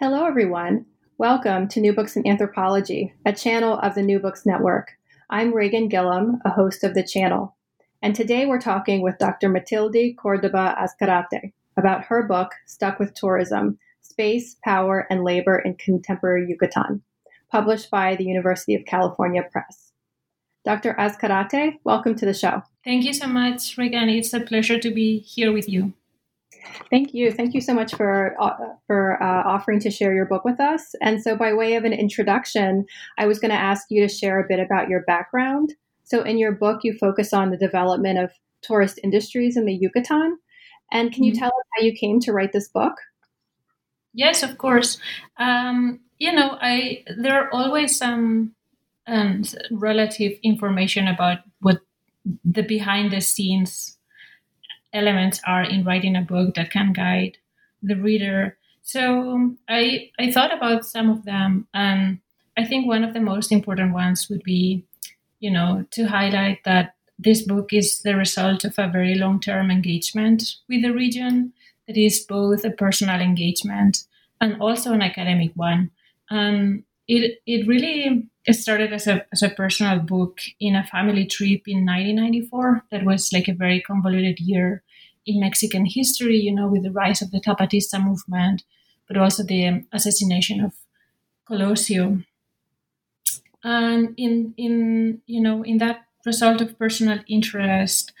Hello, everyone. Welcome to New Books in Anthropology, a channel of the New Books Network. I'm Reighan Gillam, a host of the channel. And today we're talking with Dr. Matilde Cordoba Azcarate about her book, Stuck with Tourism Space, Power, and Labor in Contemporary Yucatan, published by the University of California Press. Dr. Azcarate, welcome to the show. Thank you so much, Reighan. It's a pleasure to be here with you. Thank you. Thank you so much for uh, for uh, offering to share your book with us. And so, by way of an introduction, I was going to ask you to share a bit about your background. So, in your book, you focus on the development of tourist industries in the Yucatan. And can you mm-hmm. tell us how you came to write this book? Yes, of course. Um, you know, I there are always some um, relative information about what the behind the scenes elements are in writing a book that can guide the reader. So um, I I thought about some of them, and I think one of the most important ones would be, you know, to highlight that this book is the result of a very long term engagement with the region. That is both a personal engagement and also an academic one. And it it really started as a as a personal book in a family trip in 1994. That was like a very convoluted year in Mexican history. You know, with the rise of the Zapatista movement, but also the assassination of Colosio. And in in you know in that result of personal interest,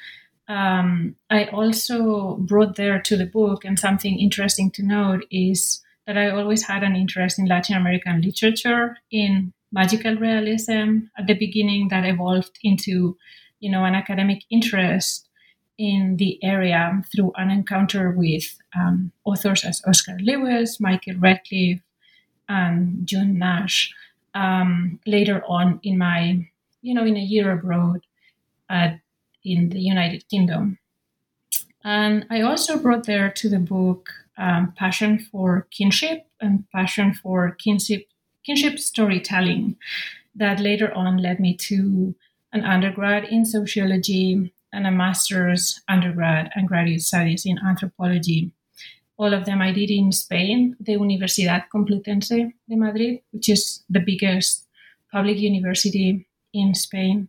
um, I also brought there to the book, and something interesting to note is that I always had an interest in Latin American literature, in magical realism at the beginning that evolved into, you know, an academic interest in the area through an encounter with um, authors as Oscar Lewis, Michael Radcliffe, and June Nash. Um, later on in my, you know, in a year abroad at, in the United Kingdom. And I also brought there to the book um, passion for kinship and passion for kinship, kinship storytelling that later on led me to an undergrad in sociology and a master's undergrad and graduate studies in anthropology. All of them I did in Spain, the Universidad Complutense de Madrid, which is the biggest public university in Spain.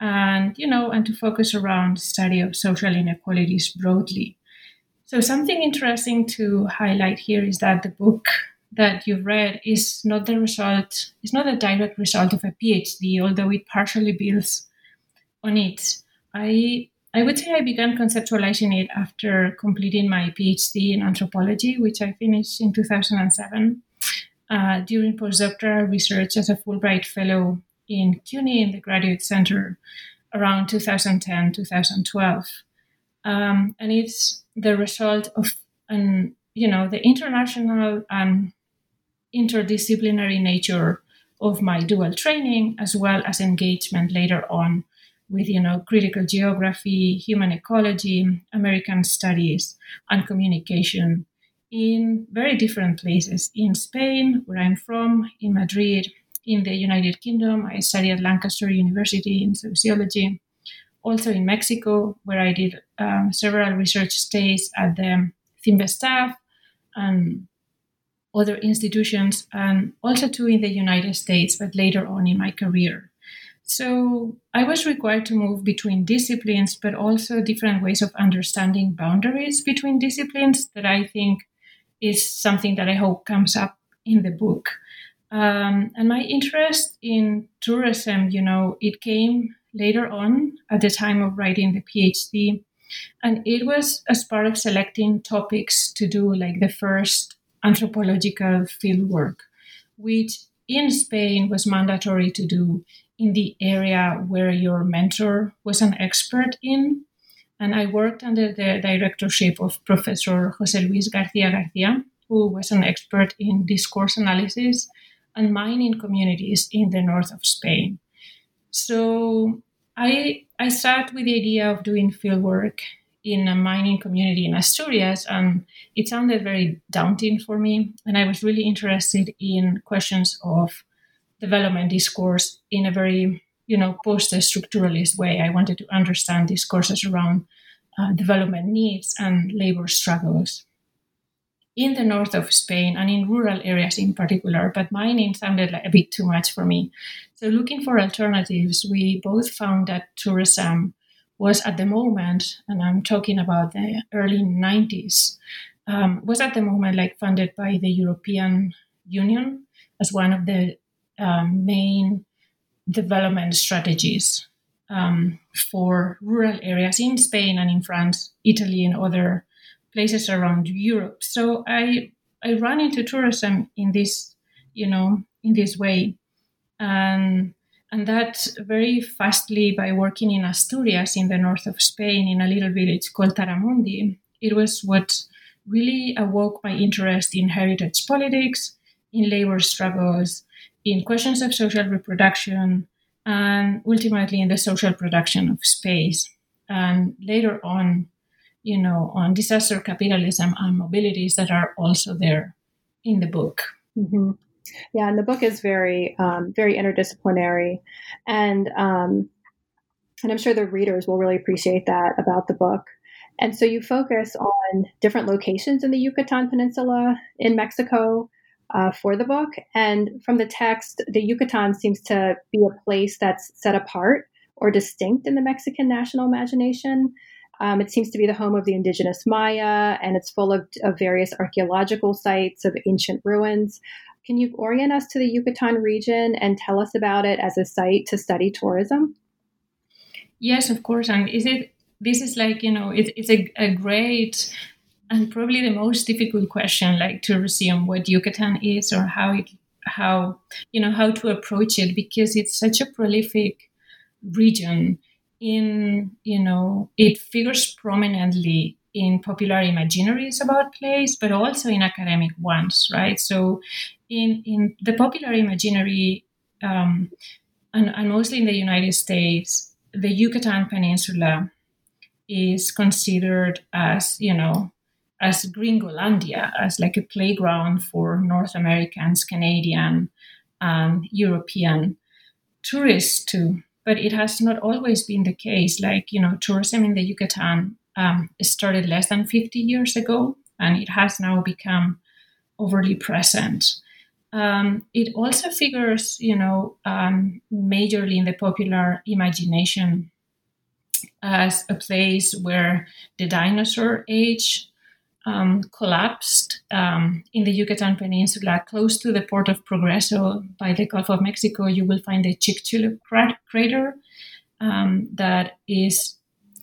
And, you know, and to focus around study of social inequalities broadly. So, something interesting to highlight here is that the book that you've read is not the result, is not a direct result of a PhD, although it partially builds on it. I I would say I began conceptualizing it after completing my PhD in anthropology, which I finished in 2007 uh, during postdoctoral research as a Fulbright Fellow in CUNY in the Graduate Center around 2010 2012. Um, and it's the result of an you know the international and interdisciplinary nature of my dual training as well as engagement later on with you know critical geography human ecology american studies and communication in very different places. In spain where i'm from in madrid in the united kingdom i studied at lancaster university in sociology. Also in Mexico, where I did um, several research stays at the CINVESTAV and other institutions, and also too in the United States, but later on in my career. So I was required to move between disciplines, but also different ways of understanding boundaries between disciplines that I think is something that I hope comes up in the book. Um, and my interest in tourism, you know, it came later on at the time of writing the PhD. And it was as part of selecting topics to do, like the first anthropological fieldwork, which in Spain was mandatory to do in the area where your mentor was an expert in. And I worked under the directorship of Professor Jose Luis Garcia Garcia, who was an expert in discourse analysis and mining communities in the north of Spain. So I I started with the idea of doing field work in a mining community in Asturias, and it sounded very daunting for me. And I was really interested in questions of development discourse in a very you know post-structuralist way. I wanted to understand discourses around uh, development needs and labor struggles in the north of Spain and in rural areas in particular, but mining sounded like a bit too much for me. So, looking for alternatives, we both found that tourism was at the moment, and I'm talking about the early 90s, um, was at the moment like funded by the European Union as one of the um, main development strategies um, for rural areas in Spain and in France, Italy, and other places around Europe. So I I ran into tourism in this, you know, in this way, and and that very fastly by working in Asturias in the north of Spain in a little village called Taramundi. It was what really awoke my interest in heritage politics, in labor struggles, in questions of social reproduction, and ultimately in the social production of space. And later on, you know, on disaster capitalism and mobilities that are also there in the book. Mm-hmm. Yeah, and the book is very, um, very interdisciplinary, and um, and I'm sure the readers will really appreciate that about the book. And so you focus on different locations in the Yucatan Peninsula in Mexico uh, for the book, and from the text, the Yucatan seems to be a place that's set apart or distinct in the Mexican national imagination. Um, it seems to be the home of the indigenous Maya, and it's full of, of various archaeological sites of ancient ruins. Can you orient us to the Yucatan region and tell us about it as a site to study tourism? Yes, of course. And is it this is like you know it, it's a, a great and probably the most difficult question like to resume what Yucatan is or how it how you know how to approach it because it's such a prolific region in you know it figures prominently in popular imaginaries about place but also in academic ones right so in in the popular imaginary um, and, and mostly in the united states the yucatan peninsula is considered as you know as gringolandia as like a playground for north americans canadian and european tourists too. but it has not always been the case. Like, you know, tourism in the Yucatan um, started less than 50 years ago, and it has now become overly present. Um, it also figures, you know, um, majorly in the popular imagination as a place where the dinosaur age um, collapsed um, in the Yucatan Peninsula, close to the port of Progreso by the Gulf of Mexico. You will find the Chicxulub crater um, that is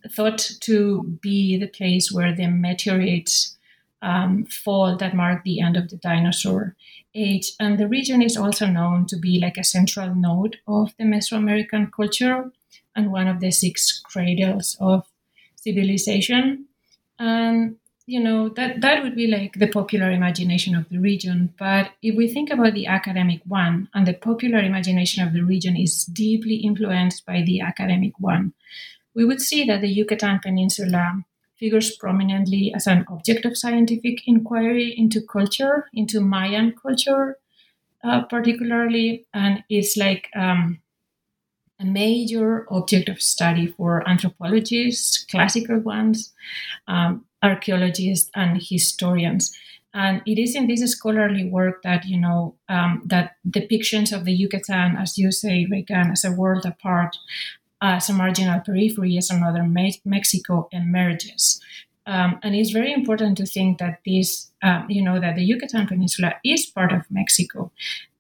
thought to be the place where the meteorites um, fall that mark the end of the dinosaur age. And the region is also known to be like a central node of the Mesoamerican culture and one of the six cradles of civilization. And you know that that would be like the popular imagination of the region but if we think about the academic one and the popular imagination of the region is deeply influenced by the academic one we would see that the yucatan peninsula figures prominently as an object of scientific inquiry into culture into mayan culture uh, particularly and is like um, a major object of study for anthropologists, classical ones, um, archaeologists and historians. And it is in this scholarly work that you know um, that depictions of the Yucatan, as you say, Reighan, as a world apart, as a marginal periphery, as another Me- Mexico emerges. Um, and it's very important to think that this, um, you know, that the Yucatan Peninsula is part of Mexico,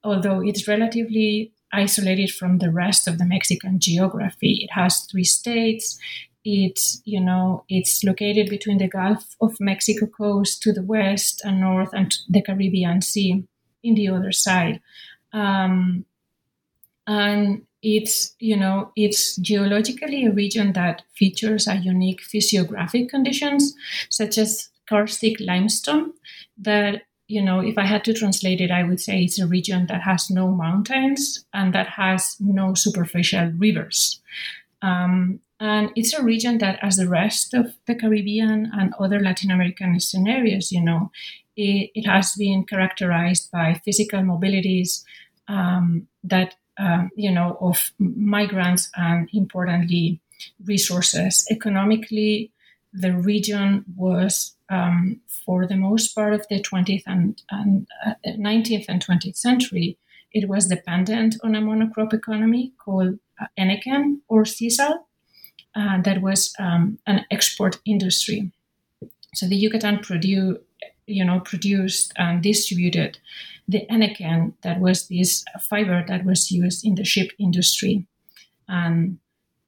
although it's relatively isolated from the rest of the Mexican geography. It has three states. It's, you know, it's located between the Gulf of Mexico coast to the west and north and the Caribbean Sea in the other side. Um, and it's you know it's geologically a region that features a unique physiographic conditions such as karstic limestone that you know if i had to translate it i would say it's a region that has no mountains and that has no superficial rivers. Um, and it's a region that as the rest of the caribbean and other latin american scenarios you know it, it has been characterized by physical mobilities um, that um, you know, of migrants and importantly, resources. Economically, the region was, um, for the most part of the 20th and, and uh, 19th and 20th century, it was dependent on a monocrop economy called uh, or sisal, uh, that was um, an export industry. So the Yucatan produced, you know, produced and distributed the Henequén, that was this uh, fiber that was used in the ship industry, um,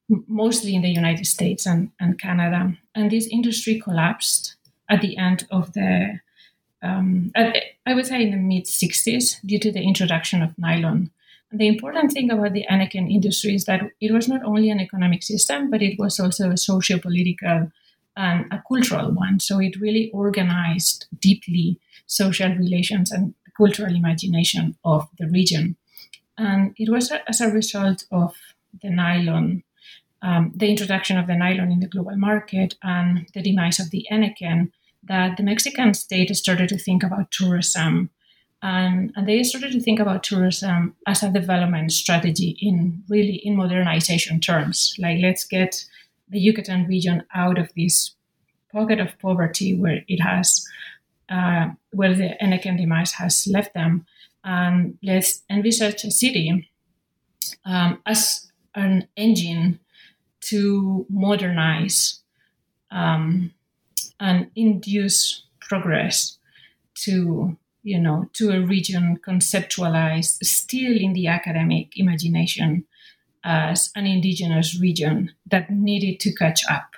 and mostly in the United States and, and Canada. And this industry collapsed at the end of the, um, I would say in the mid 60s, due to the introduction of nylon. And the important thing about the Henequén industry is that it was not only an economic system, but it was also a socio political and um, a cultural one. So it really organized deeply social relations and cultural imagination of the region. And it was as a result of the nylon, um, the introduction of the nylon in the global market and the demise of the Henequén that the Mexican state started to think about tourism. And, and they started to think about tourism as a development strategy in really in modernization terms. Like, let's get the Yucatan region out of this pocket of poverty where it has uh, where the Henequén demise has left them. And let's envisage a city um, as an engine to modernize um, and induce progress to you know to a region conceptualized still in the academic imagination as an indigenous region that needed to catch up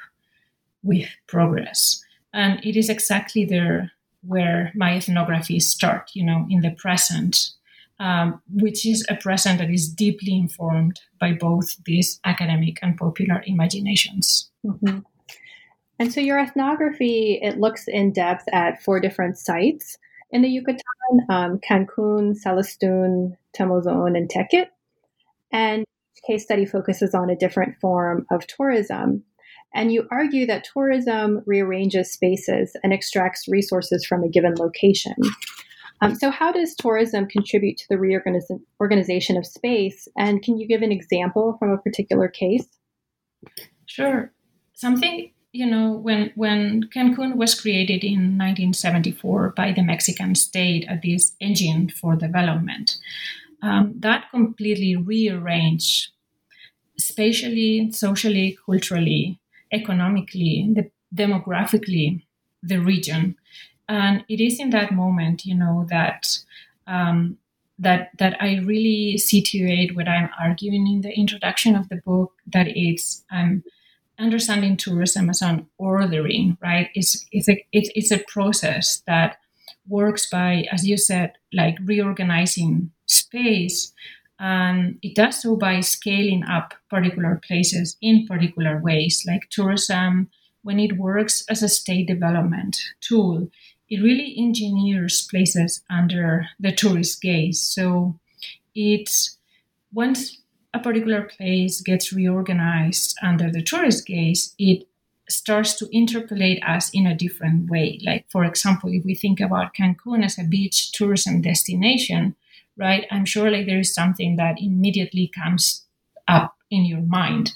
with progress and it is exactly there where my ethnography start, you know, in the present, um, which is a present that is deeply informed by both these academic and popular imaginations. Mm-hmm. And so your ethnography, it looks in depth at four different sites in the Yucatan, um, Cancun, Celestun, Temozon, and Tekit. And each case study focuses on a different form of tourism. And you argue that tourism rearranges spaces and extracts resources from a given location. Um, so, how does tourism contribute to the reorganization of space? And can you give an example from a particular case? Sure. Something you know when when Cancun was created in 1974 by the Mexican state as this engine for development, um, that completely rearranged spatially, socially, culturally economically, the, demographically, the region. And it is in that moment, you know, that um, that that I really situate what I'm arguing in the introduction of the book. That it's I'm understanding tourism as an ordering, right? It's it's a it's, it's a process that works by, as you said, like reorganizing space and it does so by scaling up particular places in particular ways, like tourism, when it works as a state development tool, it really engineers places under the tourist gaze. So it's once a particular place gets reorganized under the tourist gaze, it starts to interpolate us in a different way. Like, for example, if we think about Cancun as a beach tourism destination, right? I'm sure like there is something that immediately comes up in your mind.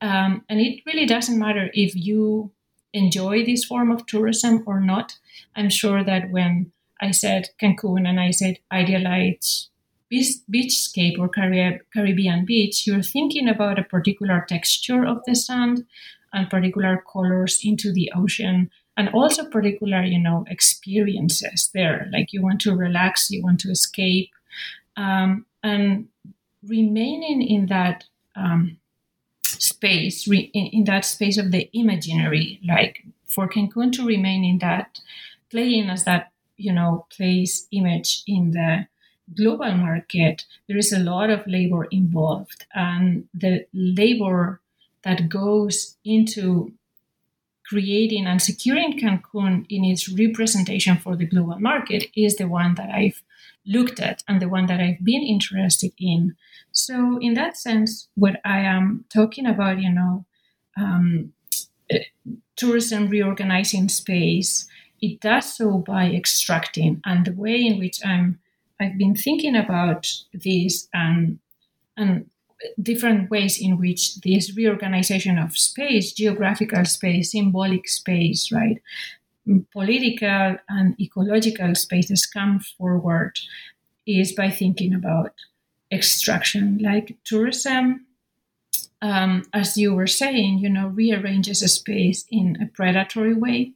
Um, and it really doesn't matter if you enjoy this form of tourism or not. I'm sure that when I said Cancun and I said idealized beachscape or Caribbean beach, you're thinking about a particular texture of the sand and particular colors into the ocean and also particular, you know, experiences there. Like you want to relax, you want to escape, um, and remaining in that um, space, re- in, that space of the imaginary, like for Cancun to remain in that, playing as that, you know, place image in the global market, there is a lot of labor involved, and the labor that goes into creating and securing Cancun in its representation for the global market is the one that I've looked at and the one that I've been interested in. So, in that sense, what I am talking about, you know, um, eh, tourism reorganizing space, it does so by extracting, and the way in which I'm I've been thinking about this and and different ways in which this reorganization of space, geographical space, symbolic space, right, political and ecological spaces come forward is by thinking about extraction, like tourism. Um, as you were saying, you know, rearranges a space in a predatory way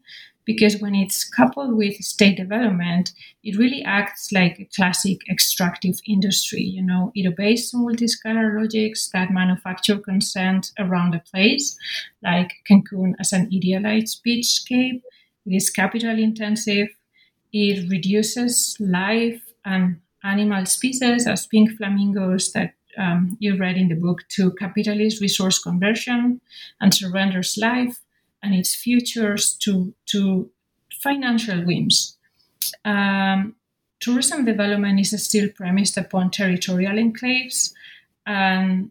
because when it's coupled with state development, it really acts like a classic extractive industry. You know, it obeys multi-scalar logics that manufacture consent around a place, like Cancun as an idealized beachscape. It is capital intensive. It reduces life and animal species as pink flamingos that um, you read in the book to capitalist resource conversion and surrenders life and its futures to, to financial whims. Um, tourism development is still premised upon territorial enclaves. And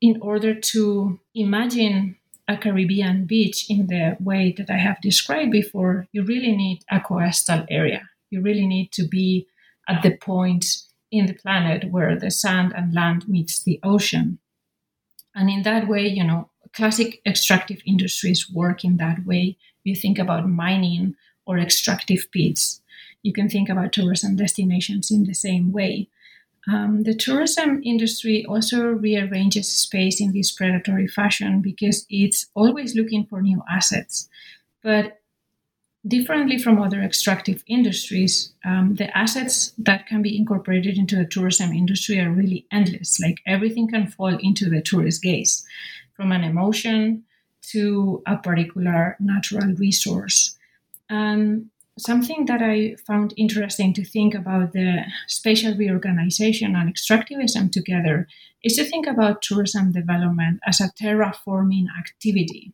in order to imagine a Caribbean beach in the way that I have described before, you really need a coastal area. You really need to be at the point in the planet where the sand and land meets the ocean. And in that way, you know, classic extractive industries work in that way. You think about mining or extractive pits. You can think about tourism destinations in the same way. Um, the tourism industry also rearranges space in this predatory fashion because it's always looking for new assets. But differently from other extractive industries, um, the assets that can be incorporated into the tourism industry are really endless. Like everything can fall into the tourist gaze from an emotion to a particular natural resource. And something that I found interesting to think about the spatial reorganization and extractivism together is to think about tourism development as a terraforming activity.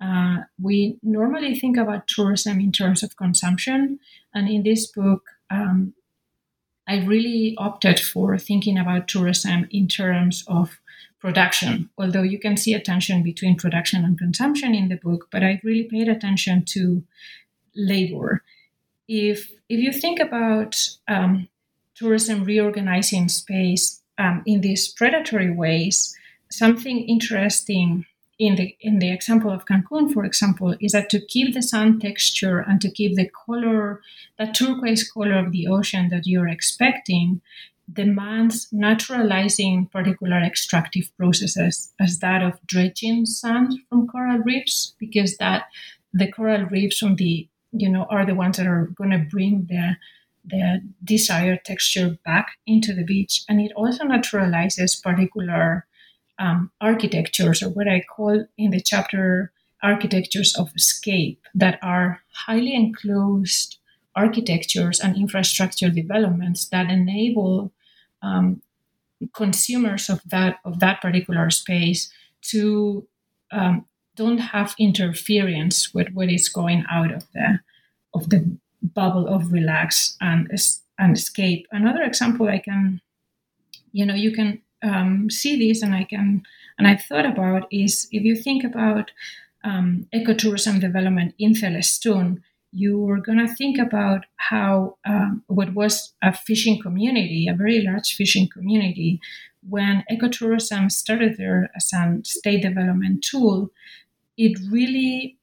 Uh, we normally think about tourism in terms of consumption, and in this book, um, I really opted for thinking about tourism in terms of production, although you can see a tension between production and consumption in the book, but I really paid attention to labor. If, if you think about um, tourism reorganizing space um, in these predatory ways, something interesting in the in the example of Cancun, for example, is that to keep the sand texture and to keep the color, that turquoise color of the ocean that you're expecting, demands naturalizing particular extractive processes as that of dredging sand from coral reefs because that the coral reefs from the you know are the ones that are going to bring the the desired texture back into the beach. And it also naturalizes particular um, architectures or what i call in the chapter architectures of escape that are highly enclosed architectures and infrastructure developments that enable um, consumers of that of that particular space to um, don't have interference with what is going out of the of the bubble of relax and and escape. Another example I can, you know, you can um, see this, and I can and I thought about is if you think about um, ecotourism development in Celestun, you were going to think about how um, what was a fishing community, a very large fishing community, when ecotourism started there as a state development tool, it really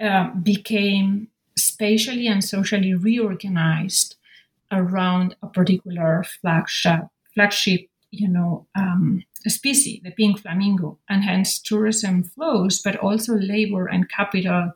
uh, became spatially and socially reorganized around a particular flagship, flagship you know, um, species, the pink flamingo, and hence tourism flows, but also labor and capital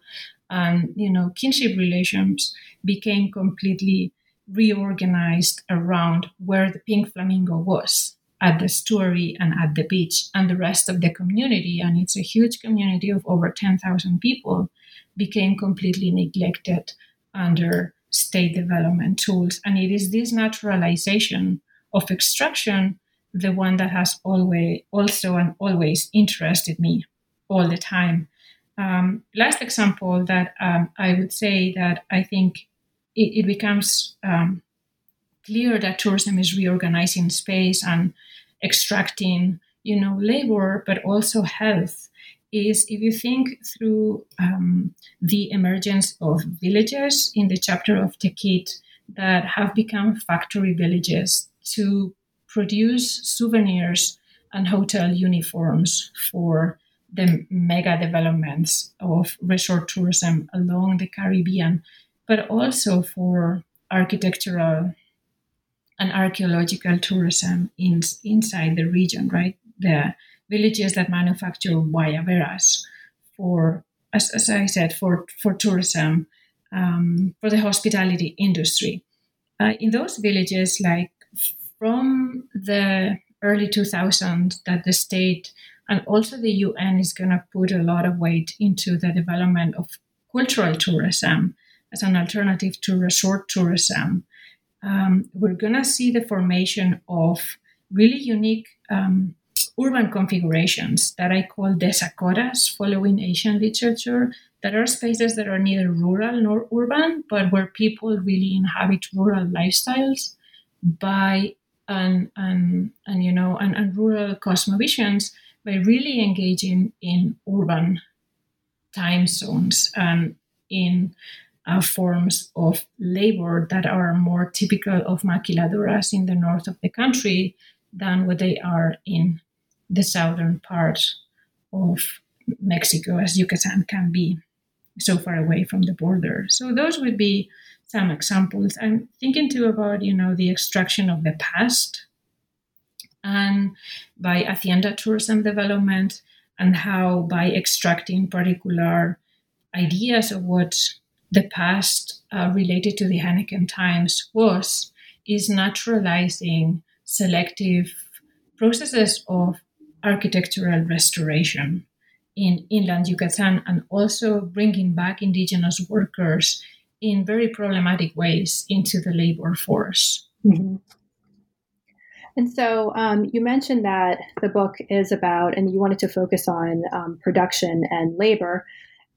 and you know kinship relations became completely reorganized around where the pink flamingo was at the story and at the beach. And the rest of the community and it's a huge community of over 10,000 people became completely neglected under state development tools. And it is this naturalization of extraction the one that has always also and always interested me all the time. Um, last example that um, I would say that I think it, it becomes um, clear that tourism is reorganizing space and extracting, you know, labor, but also health. Is if you think through um, the emergence of villages in the chapter of Tekit that have become factory villages to produce souvenirs and hotel uniforms for the mega developments of resort tourism along the Caribbean, but also for architectural and archaeological tourism in, inside the region, right? The villages that manufacture guayaberas for, as, as I said, for, for tourism, um, for the hospitality industry. Uh, in those villages, like from the early 2000s, that the state and also, the UN is going to put a lot of weight into the development of cultural tourism as an alternative to resort tourism. Um, we're going to see the formation of really unique um, urban configurations that I call desakotas, following Asian literature, that are spaces that are neither rural nor urban, but where people really inhabit rural lifestyles by and and, and you know and, and rural cosmovisions by really engaging in urban time zones and in uh, forms of labor that are more typical of maquiladoras in the north of the country than what they are in the southern part of Mexico, as Yucatan can be so far away from the border. So those would be some examples. I'm thinking too about, you know, the extraction of the past and by Hacienda tourism development, and how by extracting particular ideas of what the past uh, related to the Henequén times was, is naturalizing selective processes of architectural restoration in inland Yucatan and also bringing back indigenous workers in very problematic ways into the labor force. Mm-hmm. And so um, you mentioned that the book is about, and you wanted to focus on um, production and labor.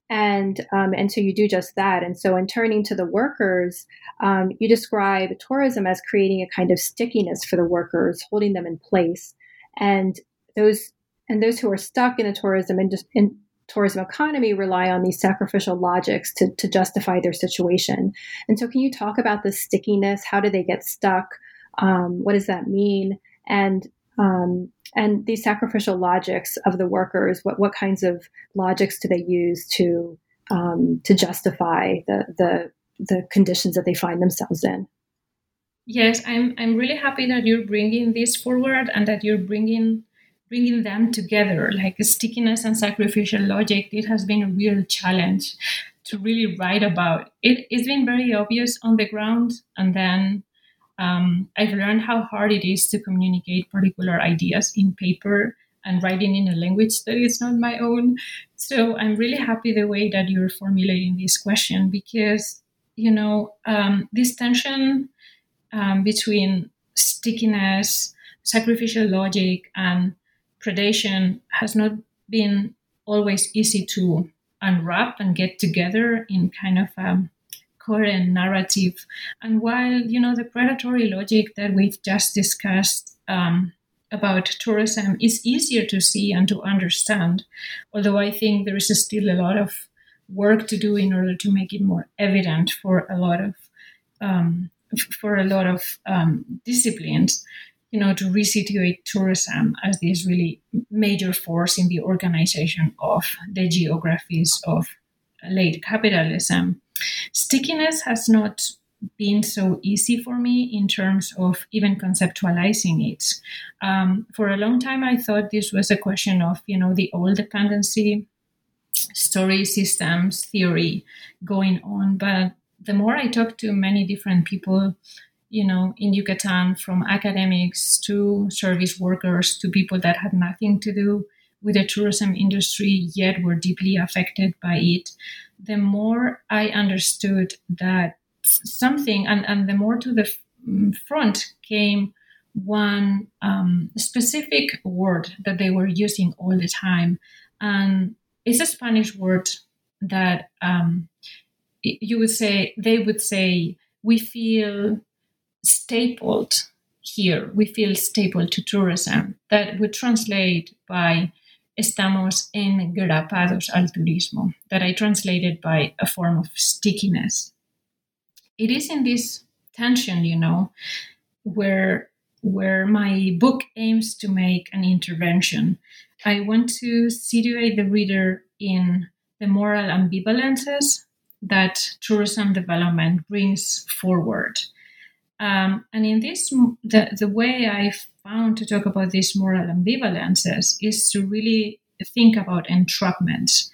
And um, and so you do just that. And so in turning to the workers, um, you describe tourism as creating a kind of stickiness for the workers, holding them in place. And those and those who are stuck in a tourism in, in tourism economy rely on these sacrificial logics to, to justify their situation. And so, can you talk about the stickiness? How do they get stuck? Um, what does that mean? And um, and these sacrificial logics of the workers. What what kinds of logics do they use to um, to justify the the the conditions that they find themselves in? Yes, I'm I'm really happy that you're bringing this forward and that you're bringing bringing them together like stickiness and sacrificial logic it has been a real challenge to really write about it it's been very obvious on the ground and then um, I've learned how hard it is to communicate particular ideas in paper and writing in a language that is not my own. So I'm really happy the way that you're formulating this question because, you know, um, this tension um, between stickiness, sacrificial logic, and predation has not been always easy to unwrap and get together in kind of um, coherent narrative. And while, you know, the predatory logic that we've just discussed um, about tourism is easier to see and to understand, although I think there is still a lot of work to do in order to make it more evident for a lot of um, for a lot of um, disciplines, you know, to resituate tourism as this really major force in the organization of the geographies of late capitalism. Stickiness has not been so easy for me in terms of even conceptualizing it. Um, for a long time, I thought this was a question of, you know, the oil dependency story systems theory going on. But the more I talk to many different people, you know, in Yucatan, from academics to service workers to people that had nothing to do with the tourism industry yet were deeply affected by it, the more I understood that something, and, and the more to the front came one um, specific word that they were using all the time. And it's a Spanish word that um, you would say, they would say, we feel stapled here. We feel stapled to tourism. That would translate by estamos engrapados al turismo, that I translated by a form of stickiness. It is in this tension, you know, where where my book aims to make an intervention. I want to situate the reader in the moral ambivalences that tourism development brings forward. Um, and in this, the, the way I to talk about these moral ambivalences is to really think about entrapment.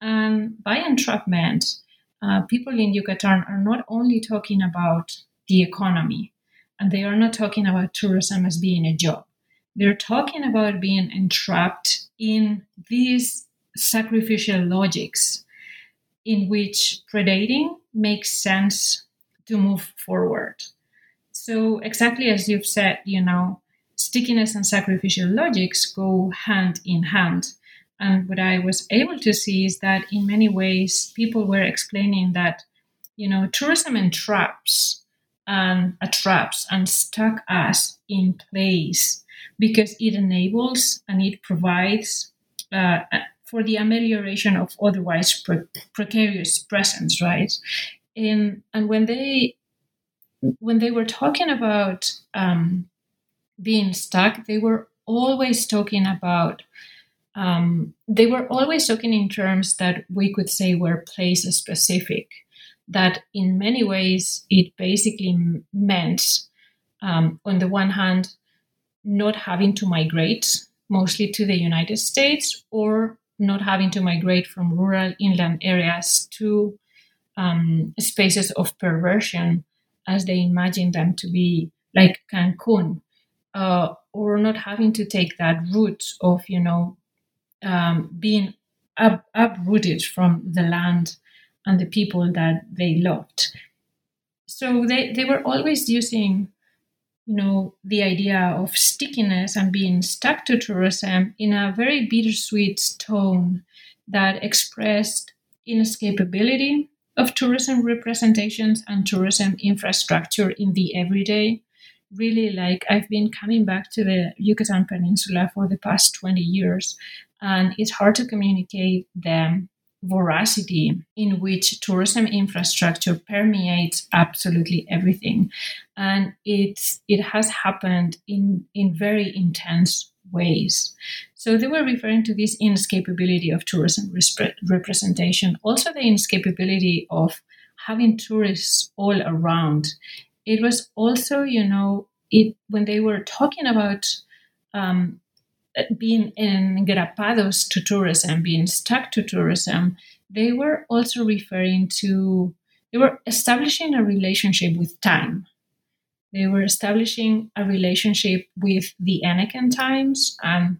And by entrapment, uh, people in Yucatan are not only talking about the economy, and they are not talking about tourism as being a job. They're talking about being entrapped in these sacrificial logics in which predating makes sense to move forward. So, exactly as you've said, you know, stickiness and sacrificial logics go hand in hand. And what I was able to see is that in many ways, people were explaining that, you know, tourism entraps and traps and stuck us in place because it enables and it provides uh, for the amelioration of otherwise pre- precarious presence, right? And and when they when they were talking about um, being stuck, they were always talking about um, they were always talking in terms that we could say were place specific that in many ways it basically meant, um, on the one hand, not having to migrate mostly to the United States or not having to migrate from rural inland areas to um, spaces of perversion as they imagine them to be, like Cancun, uh, or not having to take that route of, you know, um, being up, uprooted from the land and the people that they loved. So they, they were always using, you know, the idea of stickiness and being stuck to tourism in a very bittersweet tone that expressed inescapability of tourism representations and tourism infrastructure in the everyday. Really, like I've been coming back to the Yucatan Peninsula for the past 20 years, and it's hard to communicate the voracity in which tourism infrastructure permeates absolutely everything. And it it has happened in in very intense ways. So they were referring to this inescapability of tourism representation also the inescapability of having tourists all around it was also you know it when they were talking about um, being engrapados to tourism, being stuck to tourism, they were also referring to, they were establishing a relationship with time. They were establishing a relationship with the Henequén times and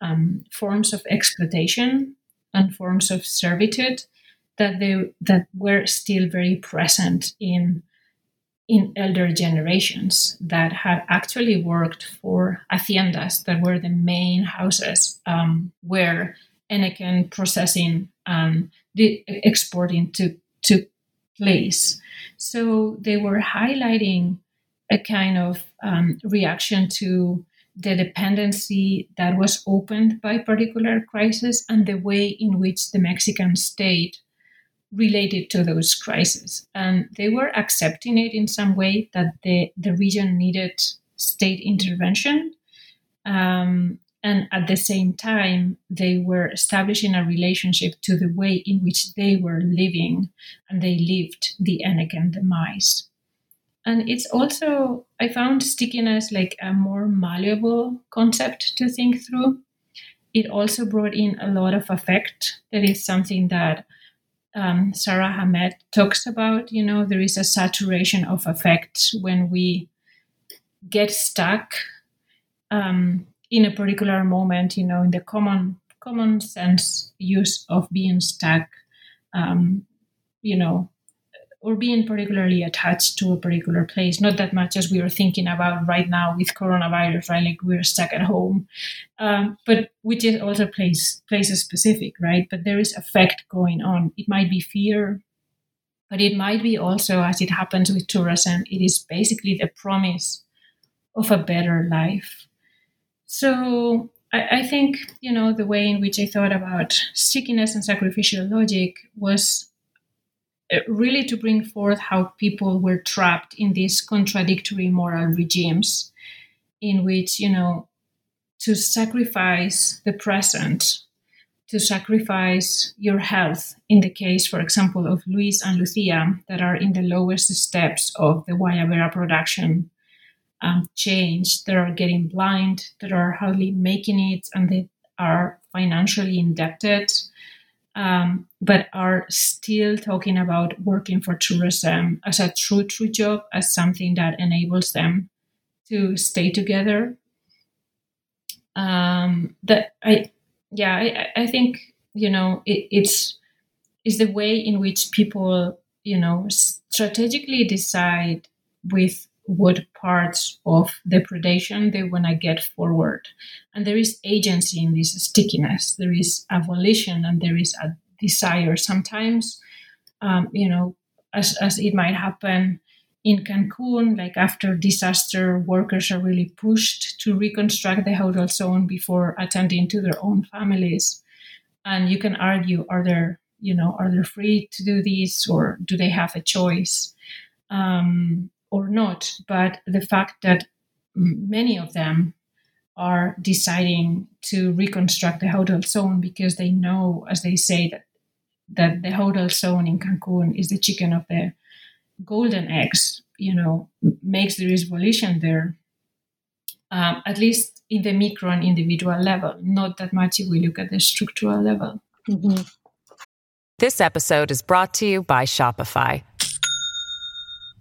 um, forms of exploitation and forms of servitude that they that were still very present in in elder generations that had actually worked for haciendas that were the main houses um, where Henequén processing and the exporting took, took place. So they were highlighting a kind of um, reaction to the dependency that was opened by particular crisis and the way in which the Mexican state related to those crises. And they were accepting it in some way that the, the region needed state intervention. Um, and at the same time, they were establishing a relationship to the way in which they were living and they lived the Henequén demise. And it's also, I found stickiness like a more malleable concept to think through it also brought in a lot of affect. That is something that um, Sara Ahmed talks about. You know, there is a saturation of affect when we get stuck um, in a particular moment. You know, in the common common sense use of being stuck. Um, you know, or being particularly attached to a particular place, not that much as we are thinking about right now with coronavirus, right? Like we're stuck at home, um, but which is also place place specific, right? But there is effect going on. It might be fear, but it might be also, as it happens with tourism, it is basically the promise of a better life. So I, I think you know the way in which I thought about stickiness and sacrificial logic was really to bring forth how people were trapped in these contradictory moral regimes in which you know to sacrifice the present to sacrifice your health in the case for example of luis and lucia that are in the lowest steps of the guayabera production um, change that are getting blind that are hardly making it and they are financially indebted um, but are still talking about working for tourism as a true, true job, as something that enables them to stay together. Um, that I, yeah, I, I think you know it, it's is the way in which people you know strategically decide with what parts of the predation they want to get forward. And there is agency in this stickiness. There is a volition and there is a desire. Sometimes, um, you know, as, as it might happen in Cancun, like after disaster, workers are really pushed to reconstruct the hotel zone before attending to their own families. And you can argue, are they, you know, are they free to do this or do they have a choice? Um, or not. But the fact that many of them are deciding to reconstruct the hotel zone because they know, as they say, that that the hotel zone in Cancun is the chicken of the golden eggs, you know, makes the volition there, um, at least in the micro and individual level, not that much if we look at the structural level. Mm-hmm. This episode is brought to you by Shopify.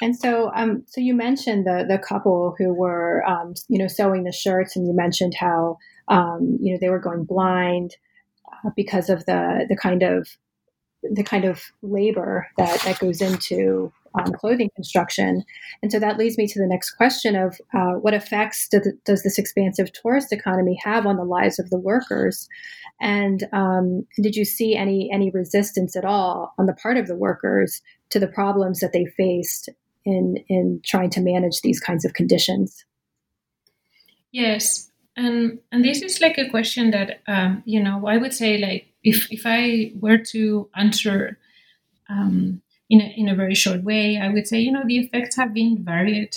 And so, um, so you mentioned the the couple who were, um, you know, sewing the shirts, and you mentioned how, um, you know, they were going blind uh, because of the the kind of the kind of labor that that goes into um, clothing construction. And so that leads me to the next question of uh, what effects do the, does this expansive tourist economy have on the lives of the workers? And um, did you see any any resistance at all on the part of the workers to the problems that they faced in in trying to manage these kinds of conditions. Yes. And and this is like a question that um, you know i would say like if if i were to answer um, in, a, in a very short way i would say you know the effects have been varied.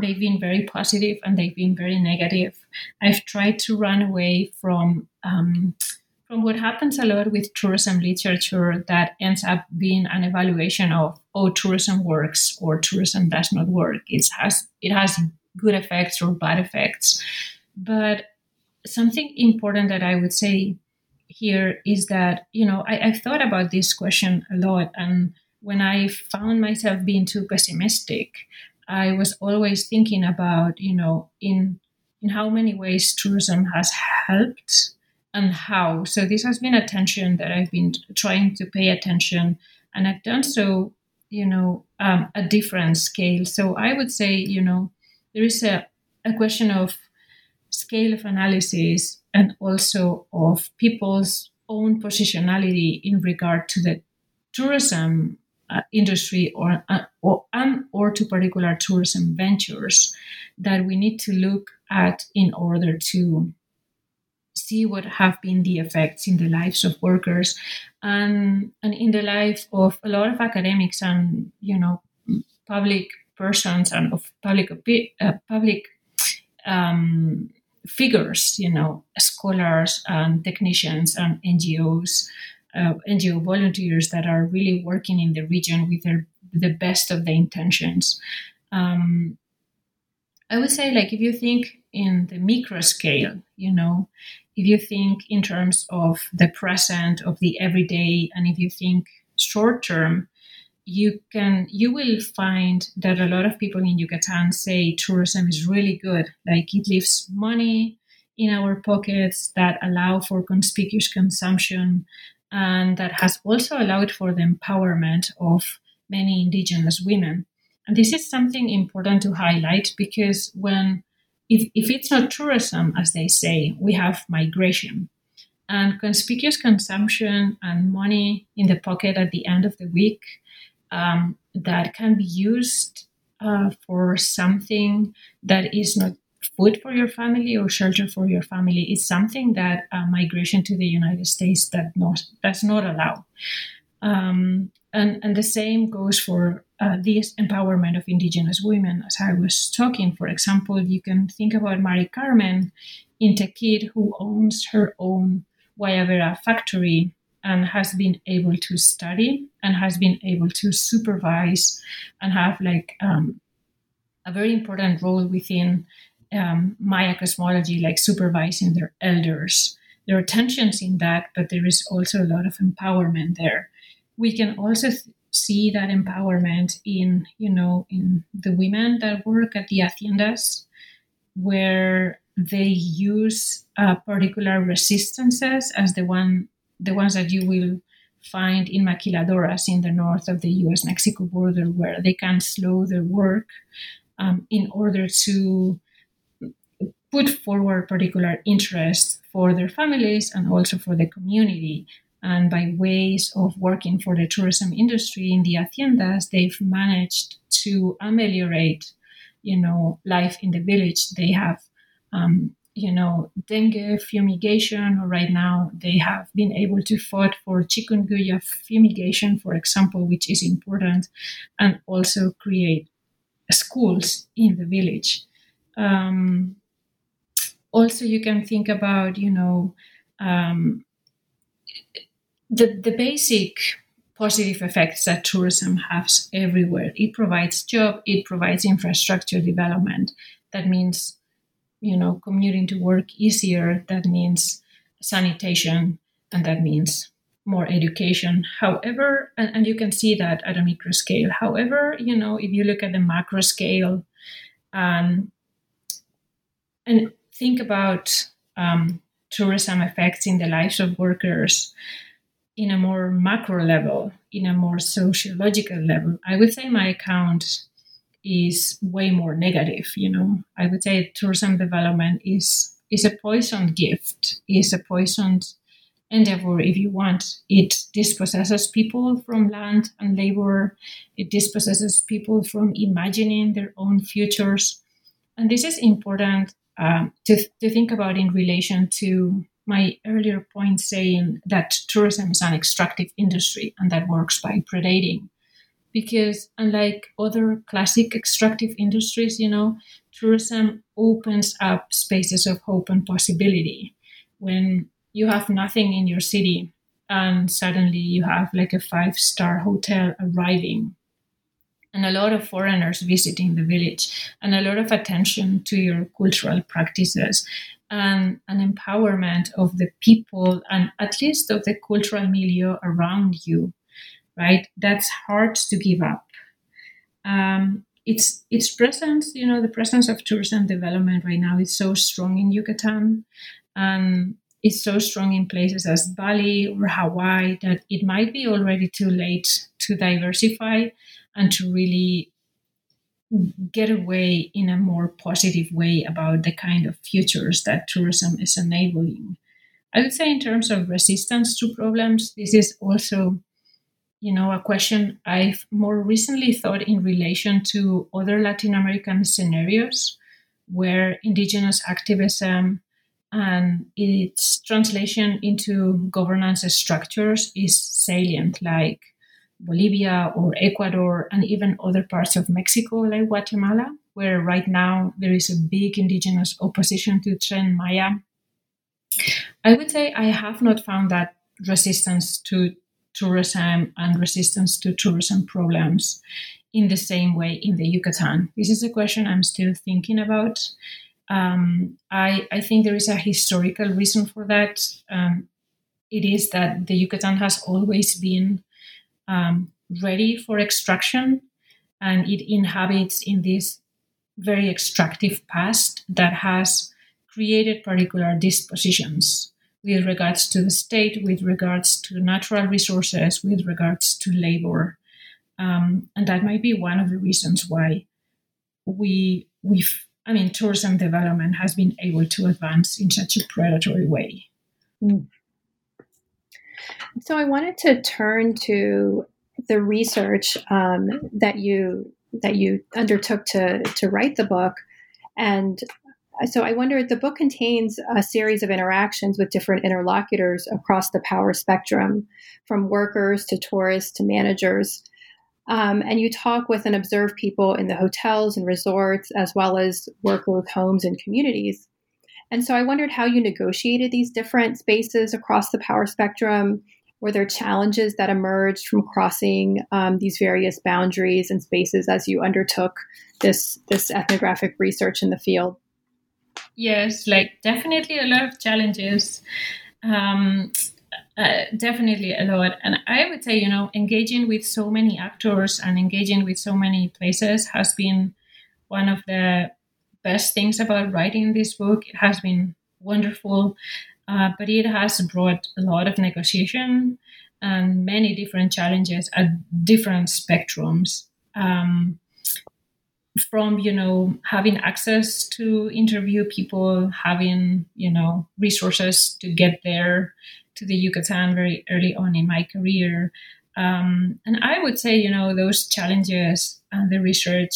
They've been very positive and they've been very negative. I've tried to run away from um, from what happens a lot with tourism literature that ends up being an evaluation of oh tourism works or tourism does not work it has it has good effects or bad effects but something important that i would say here is that you know I, i've thought about this question a lot and when i found myself being too pessimistic i was always thinking about you know in in how many ways tourism has helped and how. So this has been a tension that I've been trying to pay attention, and I've done so, you know, um, a different scale. So I would say, you know, there is a, a question of scale of analysis and also of people's own positionality in regard to the tourism uh, industry or uh, or or to particular tourism ventures that we need to look at in order to see what have been the effects in the lives of workers and and in the life of a lot of academics and you know public persons and of public uh, public um, figures, you know, scholars and technicians and NGOs, uh, NGO volunteers that are really working in the region with their the best of the intentions. Um, I would say, like, if you think in the micro scale, you know, if you think in terms of the present, of the everyday, and if you think short term, you can you will find that a lot of people in Yucatan say tourism is really good. Like it leaves money in our pockets that allow for conspicuous consumption and that has also allowed for the empowerment of many indigenous women. And this is something important to highlight because when if, if it's not tourism, as they say, we have migration. And conspicuous consumption and money in the pocket at the end of the week um, that can be used uh, for something that is not food for your family or shelter for your family is something that uh, migration to the United States that not, does not allow. Um, and, and the same goes for uh, this empowerment of indigenous women. As I was talking, for example, you can think about Mari Carmen in Tekit, who owns her own Guayabera factory and has been able to study and has been able to supervise and have like um, a very important role within um, Maya cosmology, like supervising their elders. There are tensions in that, but there is also a lot of empowerment there. We can also th- see that empowerment in, you know, in the women that work at the haciendas, where they use uh, particular resistances as the one the ones that you will find in maquiladoras in the north of the US Mexico border, where they can slow their work um, in order to put forward particular interests for their families and also for the community. And by ways of working for the tourism industry in the haciendas, they've managed to ameliorate, you know, life in the village. They have um, you know, dengue fumigation, right now they have been able to fight for chikungunya fumigation, for example, which is important, and also create schools in the village. Um, also, you can think about, you know, um, the, the basic positive effects that tourism has everywhere. It provides job, it provides infrastructure development. That means you know, commuting to work easier, that means sanitation and that means more education. However, and, and, you can see that at a micro scale. However, you know, if you look at the macro scale um, and think about um, tourism effects in the lives of workers in a more macro level, in a more sociological level, I would say my account is way more negative. You know, I would say tourism development is is a poisoned gift, is a poisoned endeavor if you want. It dispossesses people from land and labor. It dispossesses people from imagining their own futures. And this is important um, to, to think about in relation to my earlier point saying that tourism is an extractive industry and that works by predating because unlike other classic extractive industries, you know, tourism opens up spaces of hope and possibility. When you have nothing in your city and suddenly you have like a five star hotel arriving and a lot of foreigners visiting the village and a lot of attention to your cultural practices and an empowerment of the people and at least of the cultural milieu around you right? That's hard to give up. Um, its its presence, you know, the presence of tourism development right now is so strong in Yucatan, and it's so strong in places as Bali or Hawaii that it might be already too late to diversify and to really get away in a more positive way about the kind of futures that tourism is enabling. I would say, in terms of resistance to problems, this is also you know, a question I've more recently thought in relation to other Latin American scenarios where indigenous activism and its translation into governance structures is salient, like Bolivia or Ecuador, and even other parts of Mexico, like Guatemala, where right now there is a big indigenous opposition to Tren Maya. I would say I have not found that resistance to tourism and resistance to tourism problems in the same way in the Yucatan. This is a question I'm still thinking about. Um, I, I think there is a historical reason for that. Um, it is that the Yucatan has always been um, ready for extraction and it inhabits in this very extractive past that has created particular dispositions with regards to the state, with regards to natural resources, with regards to labor. Um, and that might be one of the reasons why we we've I mean, tourism development has been able to advance in such a predatory way. Mm. So I wanted to turn to the research um, that you that you undertook to to write the book, and so I wonder the book contains a series of interactions with different interlocutors across the power spectrum, from workers to tourists to managers. Um, and you talk with and observe people in the hotels and resorts, as well as work with homes and communities. And so I wondered how you negotiated these different spaces across the power spectrum. Were there challenges that emerged from crossing um, these various boundaries and spaces as you undertook this this ethnographic research in the field? Yes, like definitely a lot of challenges. Um, uh, definitely a lot. And I would say, you know, engaging with so many actors and engaging with so many places has been one of the best things about writing this book. It has been wonderful, uh, but it has brought a lot of negotiation and many different challenges at different spectrums. Um, from you know having access to interview people having you know resources to get there to the Yucatan very early on in my career. Um, and I would say, you know, those challenges and the research,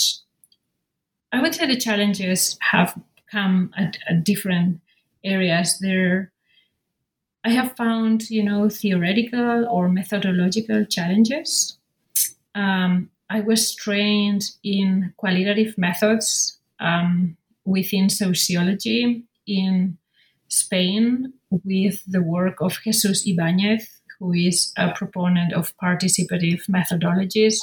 I would say the challenges have come at, at different areas. There, I have found, you know, theoretical or methodological challenges. Um, I was trained in qualitative methods um, within sociology in Spain with the work of Jesus Ibanez, who is a proponent of participative methodologies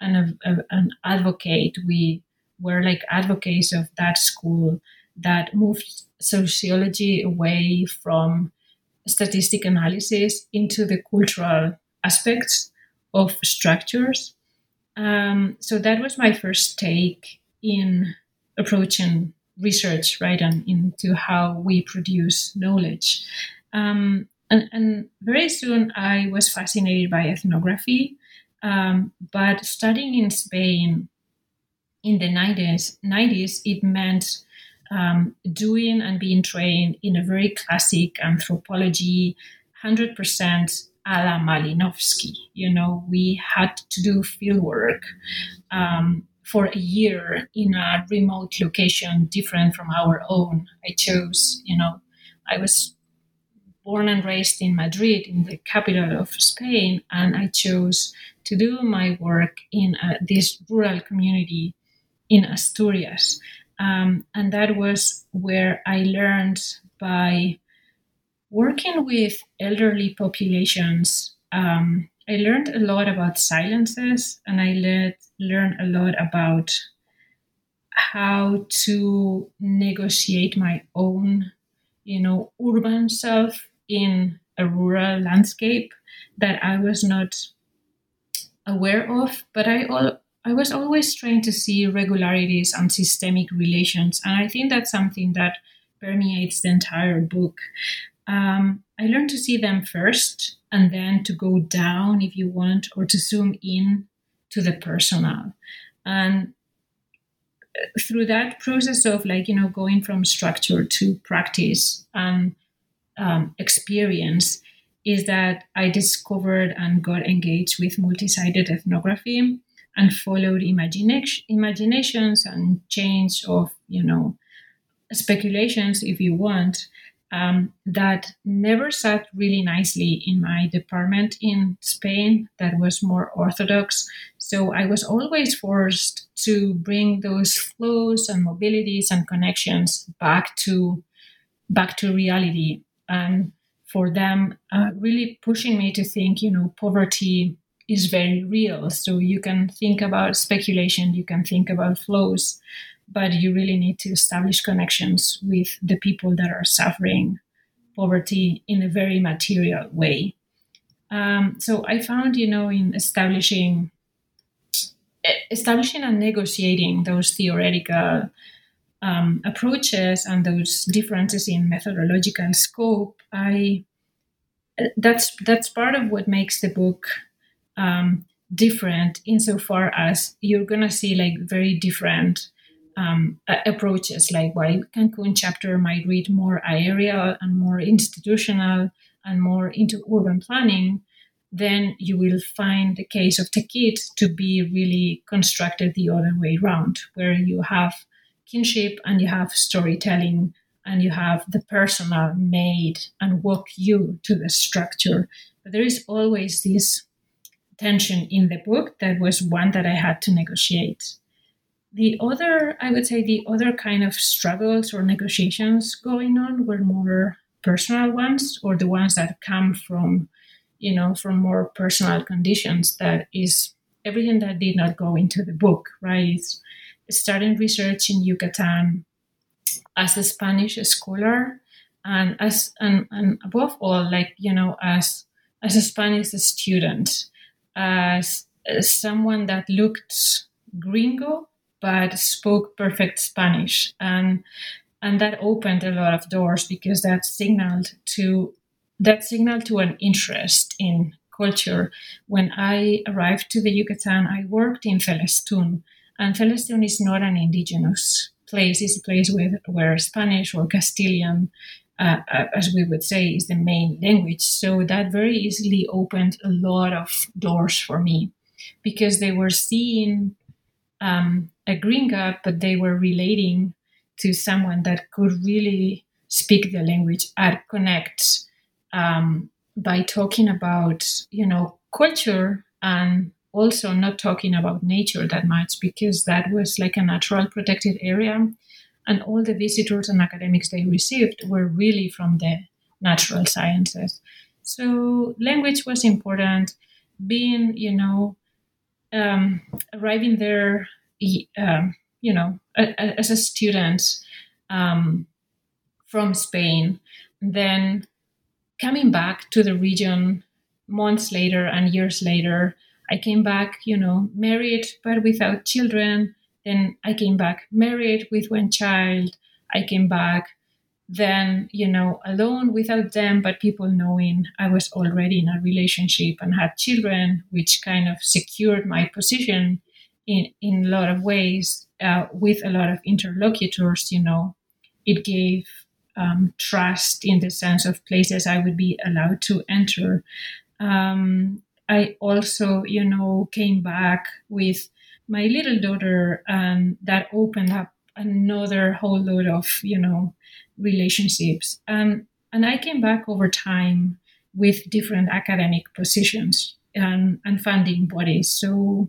and an advocate. We were like advocates of that school that moved sociology away from statistic analysis into the cultural aspects of structures. Um, so that was my first take in approaching research, right, and into how we produce knowledge. Um, and, and, very soon I was fascinated by ethnography, um, but studying in Spain in the 90s, 90s it meant um, doing and being trained in a very classic anthropology, 100% a la Malinowski. You know, we had to do field work. Um, for a year in a remote location different from our own. I chose, you know, I was born and raised in Madrid, in the capital of Spain, and I chose to do my work in uh, this rural community in Asturias. Um, and that was where I learned by working with elderly populations um, I learned a lot about silences and I le- learned a lot about how to negotiate my own, you know, urban self in a rural landscape that I was not aware of, but I all I was always trying to see regularities and systemic relations, and I think that's something that permeates the entire book. Um, I learned to see them first and then to go down if you want, or to zoom in to the personal. And uh, through that process of like, you know, going from structure to practice and um, experience, is that I discovered and got engaged with multi sited ethnography and followed imagination, imaginations and chains of, you know, speculations, if you want, um, that never sat really nicely in my department in Spain, that was more orthodox. So I was always forced to bring those flows and mobilities and connections back to back to reality, and for them, uh, really pushing me to think, you know, poverty is very real. So you can think about speculation, you can think about flows, but you really need to establish connections with the people that are suffering poverty in a very material way. Um, so I found, you know, in establishing establishing and negotiating those theoretical um, approaches and those differences in methodological scope, I that's that's part of what makes the book um, different insofar as you're gonna see like very different um, approaches. Like while Cancun chapter might read more aerial and more institutional and more into urban planning, then you will find the case of Tekit to be really constructed the other way around, where you have kinship and you have storytelling and you have the personal made and walk you to the structure. But there is always this tension in the book that was one that I had to negotiate. The other, I would say, the other kind of struggles or negotiations going on were more personal ones or the ones that come from, you know, from more personal conditions. That is everything that did not go into the book, right? It's starting research in Yucatan as a Spanish scholar and as and, and above all, like, you know, as as a Spanish student Uh, as, as uh, someone that looked gringo but spoke perfect Spanish, and and that opened a lot of doors because that signaled to that signaled to an interest in culture. When I arrived to the Yucatan, I worked in Celestun, and Celestun is not an indigenous place; it's a place with, where Spanish or Castilian uh, uh, as we would say, is the main language. So that very easily opened a lot of doors for me because they were seeing um, a gringa, but they were relating to someone that could really speak the language and connect um, by talking about, you know, culture and also not talking about nature that much because that was like a natural protected area and all the visitors and academics they received were really from the natural sciences. So language was important. Being, you know, um, arriving there, um, you know, as a student um, from Spain, then coming back to the region months later and years later, I came back, you know, married but without children, then I came back married with one child. I came back then, you know, alone without them, but people knowing I was already in a relationship and had children, which kind of secured my position in, in a lot of ways uh, with a lot of interlocutors, you know. It gave um, trust in the sense of places I would be allowed to enter. Um, I also, you know, came back with my little daughter, and that opened up another whole load of you know relationships. And and I came back over time with different academic positions and, and funding bodies. So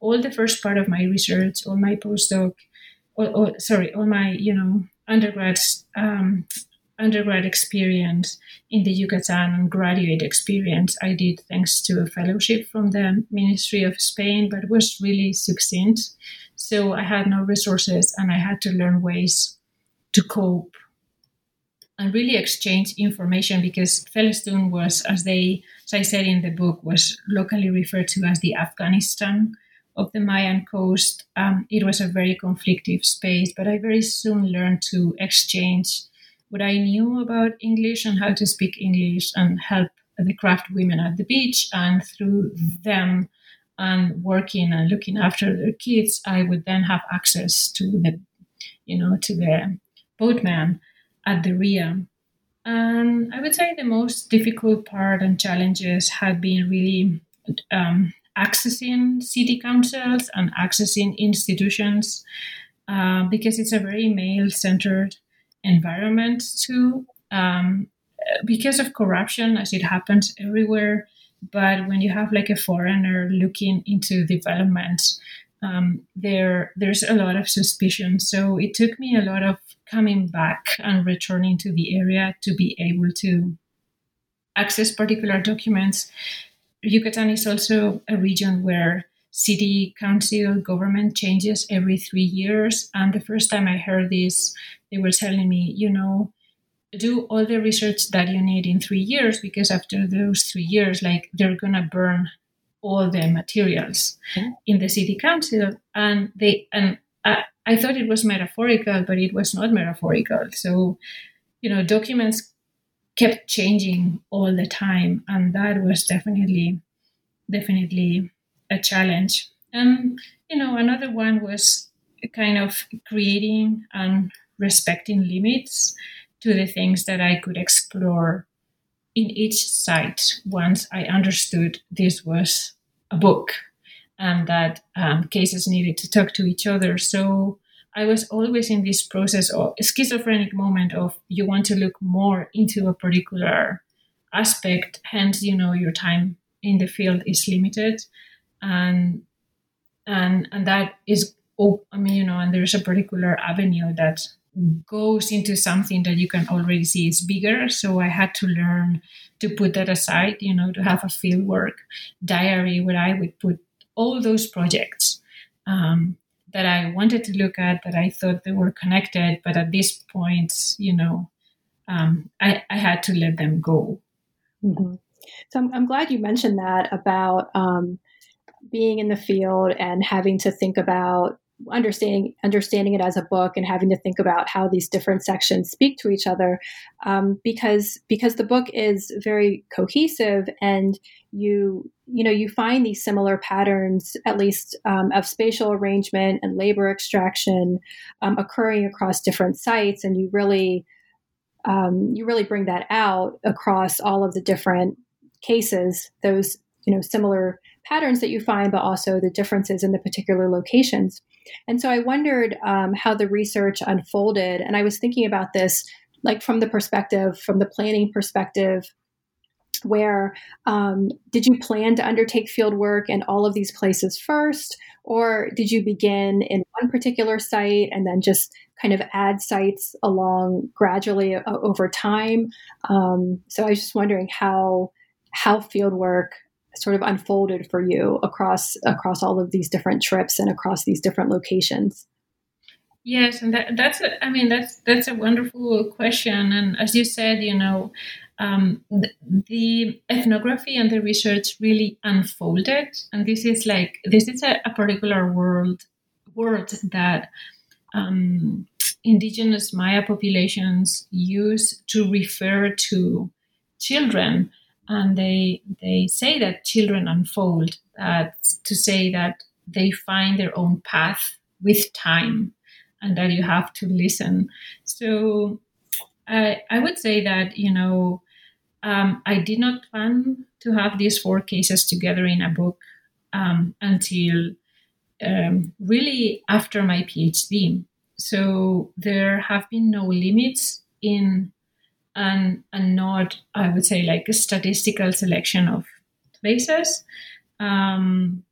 all the first part of my research, all my postdoc, or sorry, all my you know undergrads um, undergrad experience in the Yucatan and graduate experience I did thanks to a fellowship from the Ministry of Spain, but was really succinct. So I had no resources and I had to learn ways to cope and really exchange information because Celestun was, as they, as I said in the book, was locally referred to as the Afghanistan of the Mayan coast. Um, it was a very conflictive space, but I very soon learned to exchange what I knew about English and how to speak English and help the craft women at the beach. And through them and working and looking after their kids, I would then have access to the, you know, to the boatman at the RIA. And I would say the most difficult part and challenges had been really um, accessing city councils and accessing institutions uh, because it's a very male centered environment too. um, because of corruption, as it happens everywhere. But when you have like a foreigner looking into development, um, there there's a lot of suspicion. So it took me a lot of coming back and returning to the area to be able to access particular documents. Yucatan is also a region where city council government changes every three years. And the first time I heard this, they were telling me, you know, do all the research that you need in three years because after those three years, like they're gonna burn all the materials mm-hmm. in the city council. And they and I, I thought it was metaphorical, but it was not metaphorical. So, you know, documents kept changing all the time, and that was definitely, definitely a challenge. And you know, another one was kind of creating and respecting limits to the things that I could explore in each site once I understood this was a book and that um, cases needed to talk to each other. So I was always in this process of schizophrenic moment of you want to look more into a particular aspect, hence you know your time in the field is limited, and and and that is oh I mean you know and there's a particular avenue that goes into something that you can already see is bigger. So I had to learn to put that aside, you know, to have a fieldwork diary where I would put all those projects um, that I wanted to look at, that I thought they were connected, but at this point, you know, um, I, I, had to let them go. Mm-hmm. So I'm, I'm, glad you mentioned that about um, being in the field and having to think about understanding understanding it as a book and having to think about how these different sections speak to each other um, because because the book is very cohesive and you you know you find these similar patterns at least um, of spatial arrangement and labor extraction um, occurring across different sites. And you really um, you really bring that out across all of the different cases those you know similar patterns that you find but also the differences in the particular locations and so I wondered um, how the research unfolded. And I was thinking about this like from the perspective, from the planning perspective, where um, did you plan to undertake field work in all of these places first? Or did you begin in one particular site and then just kind of add sites along gradually uh, over time? Um, so I was just wondering how how field work sort of unfolded for you across across all of these different trips and across these different locations? Yes, and that, that's a, I mean that's that's a wonderful question, and as you said, you know, um, the, the, ethnography and the research really unfolded, and this is like this is a, a particular world word that um, indigenous Maya populations use to refer to children and they they say that children unfold that to say that they find their own path with time and that you have to listen. So i i would say that you know um, i did not plan to have these four cases together in a book um, until um, really after my phd so there have been no limits in and and not I would say like a statistical selection of places, um,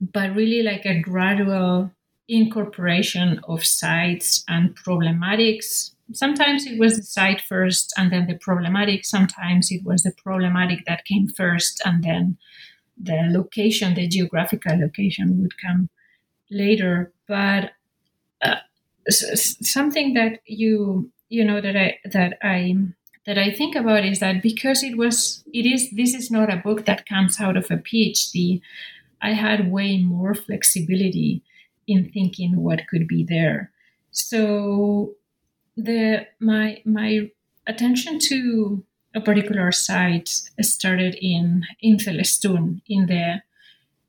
but really like a gradual incorporation of sites and problematics. Sometimes it was the site first and then the problematic. Sometimes it was the problematic that came first and then the location, the geographical location would come later. But uh, something that you you know that I that I that I think about is that because it was it is this is not a book that comes out of a PhD, I had way more flexibility in thinking what could be there. So the my my attention to a particular site started in in Celestun in the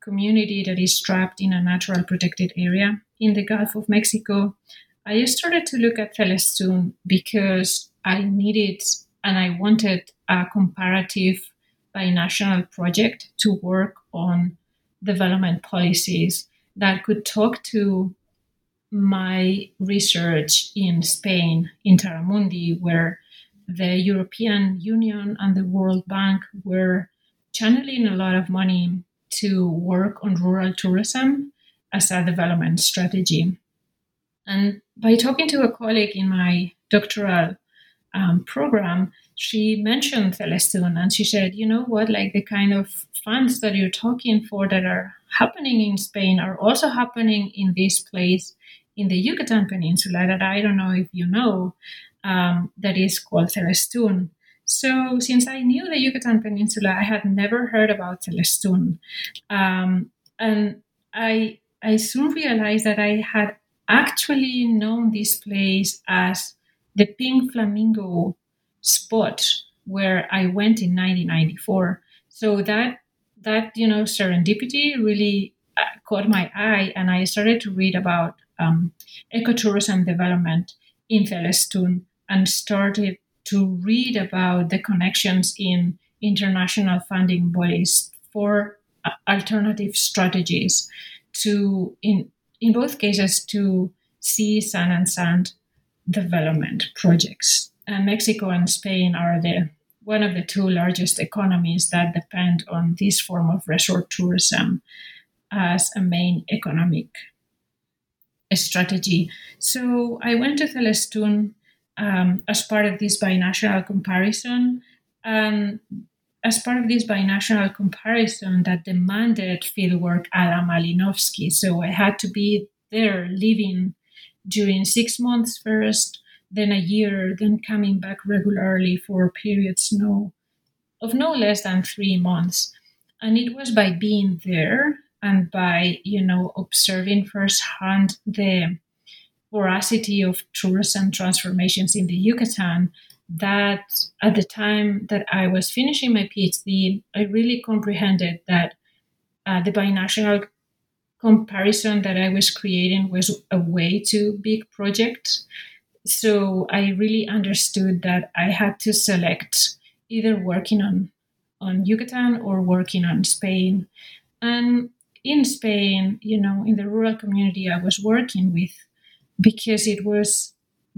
community that is trapped in a natural protected area in the Gulf of Mexico I started to look at Celestun because I needed and I wanted a comparative binational project to work on development policies that could talk to my research in Spain, in Taramundi, where the European Union and the World Bank were channeling a lot of money to work on rural tourism as a development strategy. And by talking to a colleague in my doctoral um, program, she mentioned Celestun and she said, you know what, like the kind of funds that you're talking for that are happening in Spain are also happening in this place in the Yucatan Peninsula that I don't know if you know, um, that is called Celestun. So, since I knew the Yucatan Peninsula, I had never heard about Celestun. Um, and I, I soon realized that I had actually known this place as the Pink Flamingo spot where I went in 1994. So that that you know serendipity really uh, caught my eye, and I started to read about um, ecotourism development in Celestun and started to read about the connections in international funding bodies for uh, alternative strategies to in in both cases to see sand and sand development projects and mexico and spain are the one of the two largest economies that depend on this form of resort tourism as a main economic strategy so i went to celestun um, as part of this binational comparison. And as part of this binational comparison that demanded fieldwork a la Malinowski. So I had to be there living during six months first, then a year, then coming back regularly for periods no, of no less than three months. And it was by being there and by, you know, observing firsthand the voracity of tourism transformations in the Yucatan that at the time that I was finishing my PhD, I really comprehended that uh, the binational comparison that I was creating was a way too big project. So I really understood that I had to select either working on on Yucatan or working on Spain. And in Spain, you know, in the rural community I was working with, because it was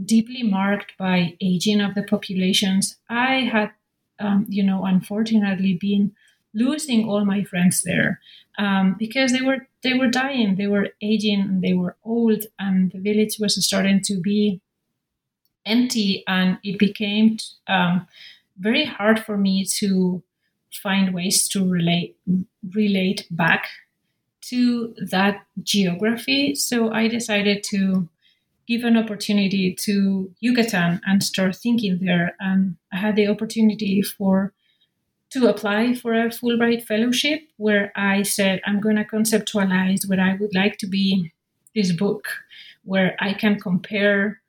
deeply marked by aging of the populations. I had, um, you know, unfortunately been losing all my friends there um, because they were they were dying, they were aging, they were old, and the village was starting to be empty, and it became um, very hard for me to find ways to relate relate back to that geography. So I decided to give an opportunity to Yucatan and start thinking there. And I had the opportunity for to apply for a Fulbright fellowship where I said I'm going to conceptualize what I would like to be this book, where I can compare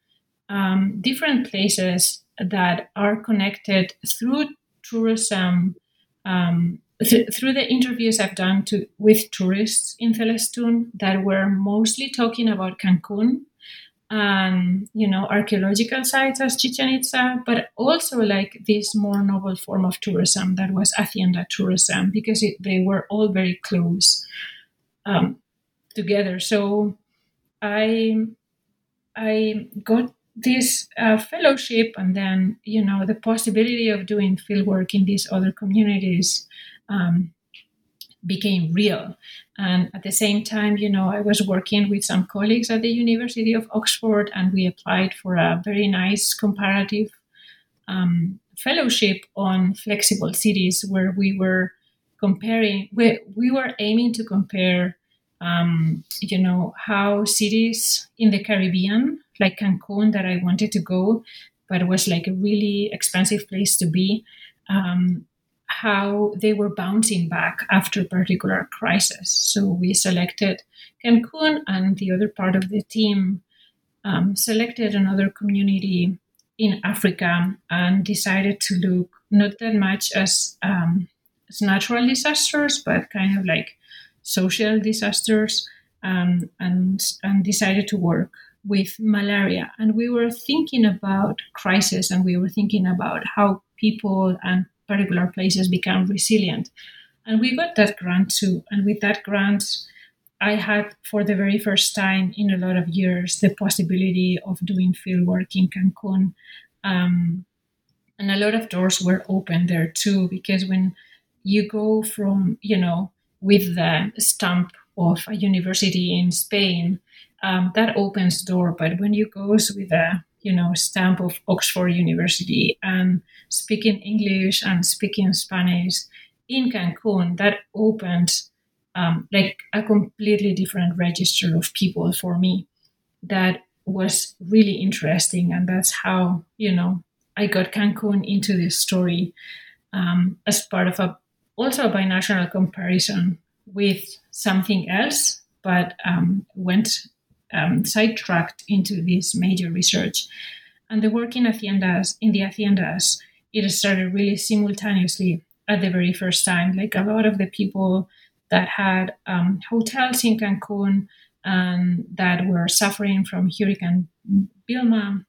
um, different places that are connected through tourism. Um, th- through the interviews I've done to, with tourists in Celestun that were mostly talking about Cancun um, you know, archaeological sites as Chichen Itza, but also like this more novel form of tourism that was hacienda tourism because it, they were all very close um, together. So I I got this uh, fellowship and then you know the possibility of doing fieldwork in these other communities um, became real. And at the same time, you know, I was working with some colleagues at the University of Oxford, and we applied for a very nice comparative um, fellowship on flexible cities, where we were comparing, we, we were aiming to compare, um, you know, how cities in the Caribbean, like Cancun, that I wanted to go, but was like a really expensive place to be. Um, how they were bouncing back after particular crisis. So we selected Cancun, and the other part of the team um, selected another community in Africa and decided to look not that much as, um, as natural disasters, but kind of like social disasters, um, and and decided to work with malaria. And we were thinking about crisis, and we were thinking about how people and particular places become resilient. And we got that grant too. And with that grant, I had for the very first time in a lot of years the possibility of doing field work in Cancun. Um, and a lot of doors were open there too because when you go from you know with the stamp of a university in spain um, that opens door but when you goes with a you know stamp of oxford university and speaking english and speaking spanish in cancun that opened um, like a completely different register of people for me that was really interesting. And that's how you know i got cancun into this story um, as part of a also a binational comparison with something else but um, went um, sidetracked into this major research. And the work in haciendas in the haciendas it started really simultaneously at the very first time. Like a lot of the people that had um, hotels in cancun and that were suffering from Hurricane Vilma,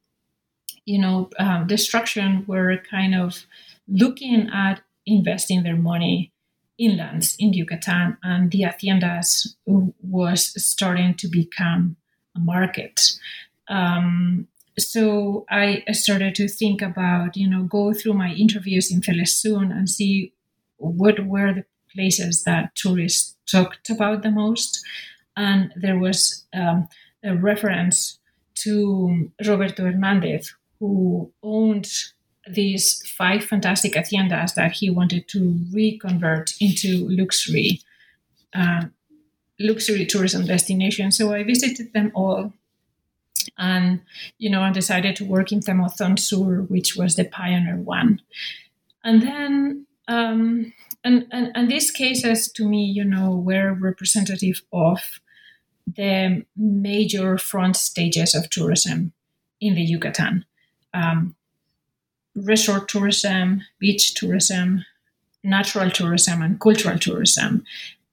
you know, um, destruction, were kind of looking at investing their money inlands in Yucatan, and the haciendas was starting to become market. Um, so I started to think about, you know, go through my interviews in Celestún and see what were the places that tourists talked about the most and there was um, a reference to Roberto Hernandez, who owned these five fantastic haciendas that he wanted to reconvert into luxury uh, luxury tourism destination. So I visited them all, and you know, I decided to work in Temozón Sur, which was the pioneer one, and then. Um, and, and, and these cases to me, you know, were representative of the major front stages of tourism in the Yucatan um, resort tourism, beach tourism, natural tourism, and cultural tourism.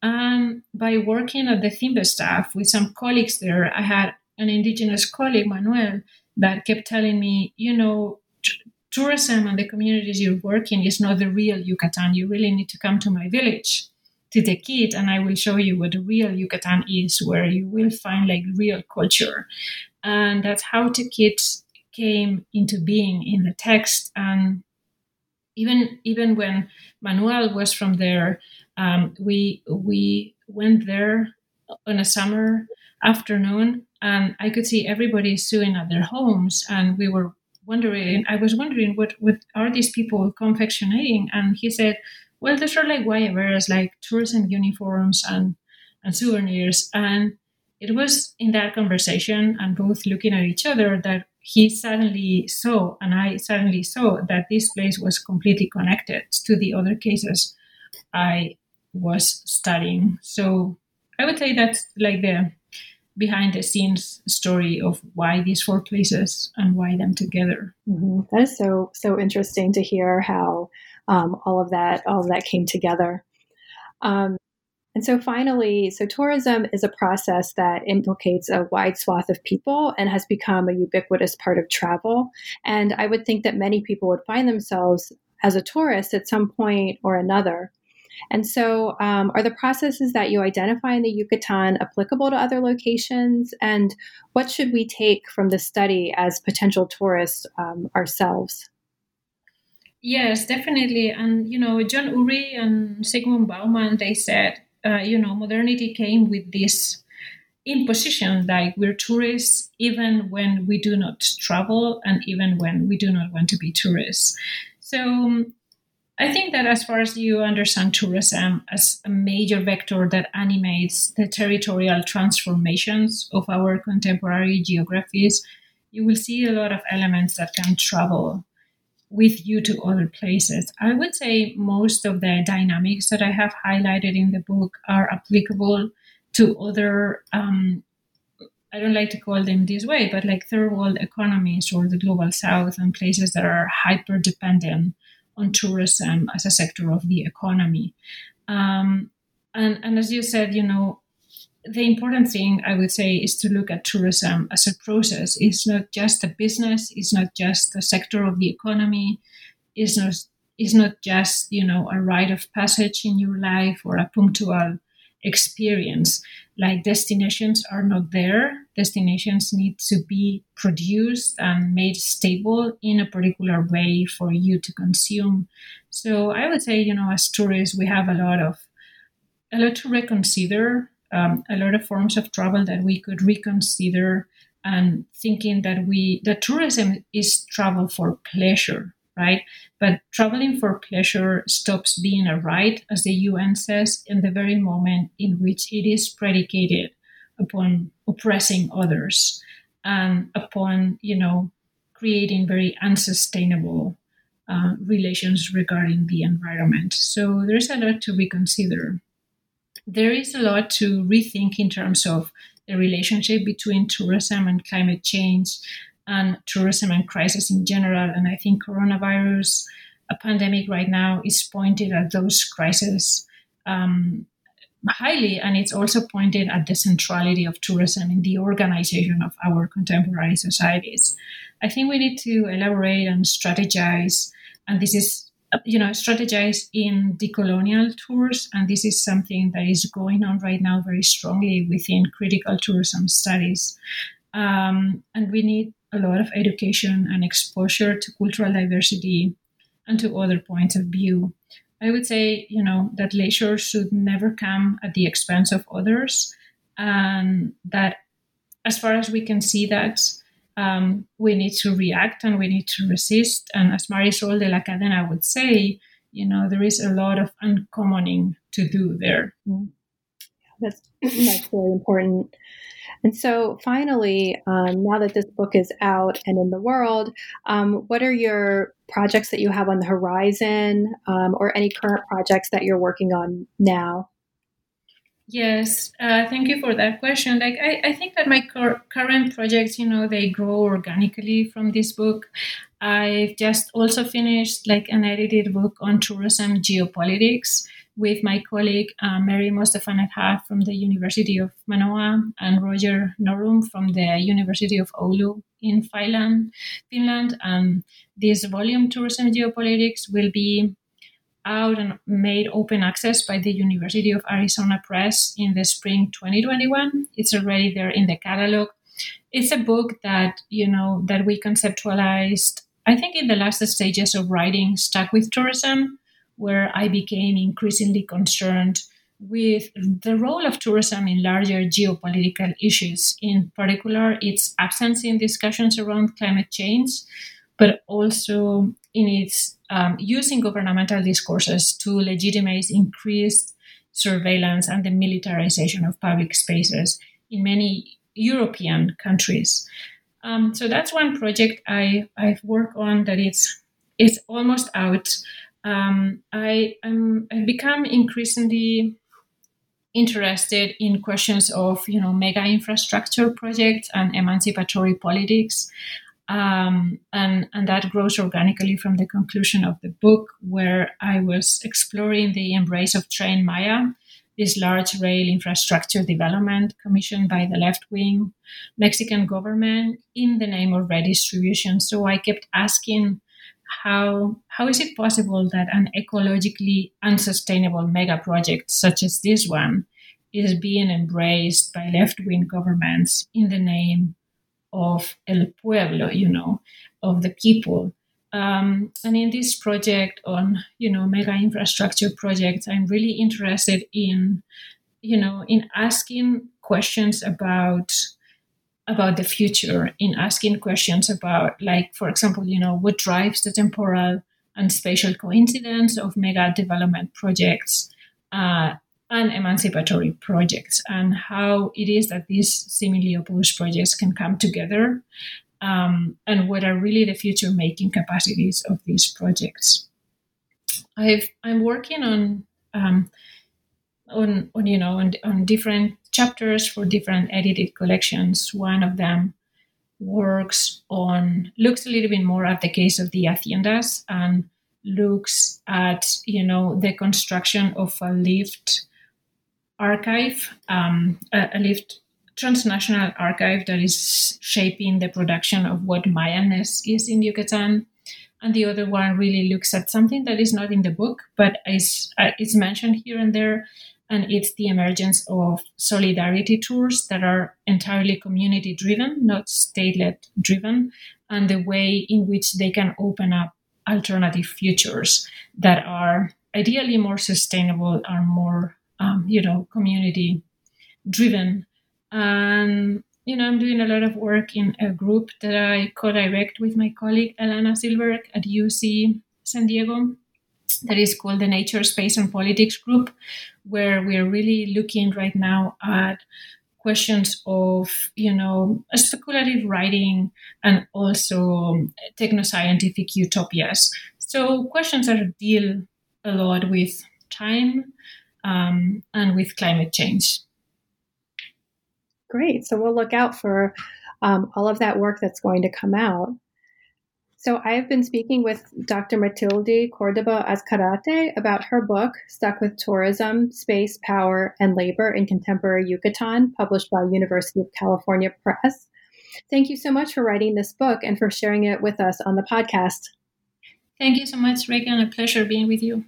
And by working at the CINVESTAV with some colleagues there, I had an indigenous colleague, Manuel, that kept telling me, you know, tourism and the communities you're working is not the real Yucatan. You really need to come to my village to Tekit and I will show you what the real Yucatan is, where you will find like real culture. And that's how the came into being in the text. And even even when Manuel was from there, um, we we went there on a summer afternoon and I could see everybody sewing at their homes and we were wondering I was wondering what what are these people confectionating and he said well, those are like guayaberas, like tourism uniforms and, and souvenirs. And it was in that conversation and both looking at each other that he suddenly saw, and I suddenly saw that this place was completely connected to the other cases I was studying. So I would say that's like the behind the scenes story of why these four places and why them together. Mm-hmm. That is so so interesting to hear how um, all of that all of that came together. Um, and so finally, so tourism is a process that implicates a wide swath of people and has become a ubiquitous part of travel. And I would think that many people would find themselves as a tourist at some point or another. And so, um, are the processes that you identify in the Yucatan applicable to other locations? And what should we take from the study as potential tourists um, ourselves? Yes, definitely. And, you know, John Urry and Zygmunt Bauman, they said, uh, you know, modernity came with this imposition like we're tourists even when we do not travel and even when we do not want to be tourists. So um, I think that as far as you understand tourism as a major vector that animates the territorial transformations of our contemporary geographies, you will see a lot of elements that can travel with you to other places. I would say most of the dynamics that I have highlighted in the book are applicable to other, um, I don't like to call them this way, but like third world economies or the global south and places that are hyper dependent on tourism as a sector of the economy. Um, and, and as you said, you know, the important thing I would say is to look at tourism as a process. It's not just a business. It's not just a sector of the economy. It's not. It's not just you know a rite of passage in your life or a punctual experience. Like destinations are not there. Destinations need to be produced and made stable in a particular way for you to consume. So I would say, you know, as tourists, we have a lot of a lot to reconsider, um, a lot of forms of travel that we could reconsider, and thinking that we that tourism is travel for pleasure, right? But traveling for pleasure stops being a right, as the UN says, in the very moment in which it is predicated upon oppressing others and upon, you know, creating very unsustainable uh, relations regarding the environment. So there's a lot to reconsider. There is a lot to rethink in terms of the relationship between tourism and climate change and tourism and crisis in general. And I think coronavirus, a pandemic right now, is pointed at those crises um, highly, and it's also pointed at the centrality of tourism in the organization of our contemporary societies. I think we need to elaborate and strategize, and this is you know strategize in decolonial tours and this is something that is going on right now very strongly within critical tourism studies um, and we need a lot of education and exposure to cultural diversity and to other points of view. I would say, you know, that leisure should never come at the expense of others, and that as far as we can see that, um, we need to react and we need to resist. And as Marisol de la Cadena would say, you know, there is a lot of uncommoning to do there. Mm. That's that's very important. And so, finally, um, now that this book is out and in the world, um, what are your projects that you have on the horizon um, or any current projects that you're working on now? Yes, uh, thank you for that question. Like, I, I think that my cur- current projects, you know, they grow organically from this book. I've just also finished like an edited book on tourism geopolitics with my colleague uh, Mary Mostafa from the University of Manoa and Roger Norum from the University of Oulu in Finland. Finland. And this volume, Tourism Geopolitics, will be out and made open access by the University of Arizona Press in the spring 2021. It's already there in the catalog. It's a book that, you know, that we conceptualized, I think in the last stages of writing Stuck with Tourism where I became increasingly concerned with the role of tourism in larger geopolitical issues, in particular, its absence in discussions around climate change, but also in its um, use in governmental discourses to legitimize increased surveillance and the militarization of public spaces in many European countries. Um, so that's one project I, I've worked on that it's it's almost out um, I am I've become increasingly interested in questions of you know mega infrastructure projects and emancipatory politics. Um, and, and that grows organically from the conclusion of the book, where I was exploring the embrace of Tren Maya, this large rail infrastructure development commissioned by the left wing Mexican government in the name of redistribution. So I kept asking how how is it possible that an ecologically unsustainable mega project such as this one is being embraced by left-wing governments in the name of el pueblo, you know, of the people. Um, and in this project on, you know, mega infrastructure projects, I'm really interested in, you know, in asking questions about about the future in asking questions about like for example you know what drives the temporal and spatial coincidence of mega development projects uh, and emancipatory projects and how it is that these seemingly opposed projects can come together um, and what are really the future making capacities of these projects. I've, i'm working on um, on, on you know on, on different chapters for different edited collections. One of them works on looks a little bit more at the case of the haciendas and looks at you know the construction of a lived archive, um, a, a lived transnational archive that is shaping the production of what Mayanness is in Yucatan. And the other one really looks at something that is not in the book, but is, uh, is mentioned here and there, and it's the emergence of solidarity tours that are entirely community driven, not state led driven, and the way in which they can open up alternative futures that are ideally more sustainable are more um, you know community driven and you know i'm doing a lot of work in a group that i co-direct with my colleague Elana Zilberg at uc san diego that is called the nature space and politics group where we're really looking right now at questions of you know speculative writing and also technoscientific utopias so questions that deal a lot with time um, and with climate change. Great. So we'll look out for um, all of that work that's going to come out. So I've been speaking with Dr. Matilde Cordoba Azcarate about her book, Stuck with Tourism, Space, Power, and Labor in Contemporary Yucatan, published by University of California Press. Thank you so much for writing this book and for sharing it with us on the podcast. Thank you so much, Reighan. A pleasure being with you.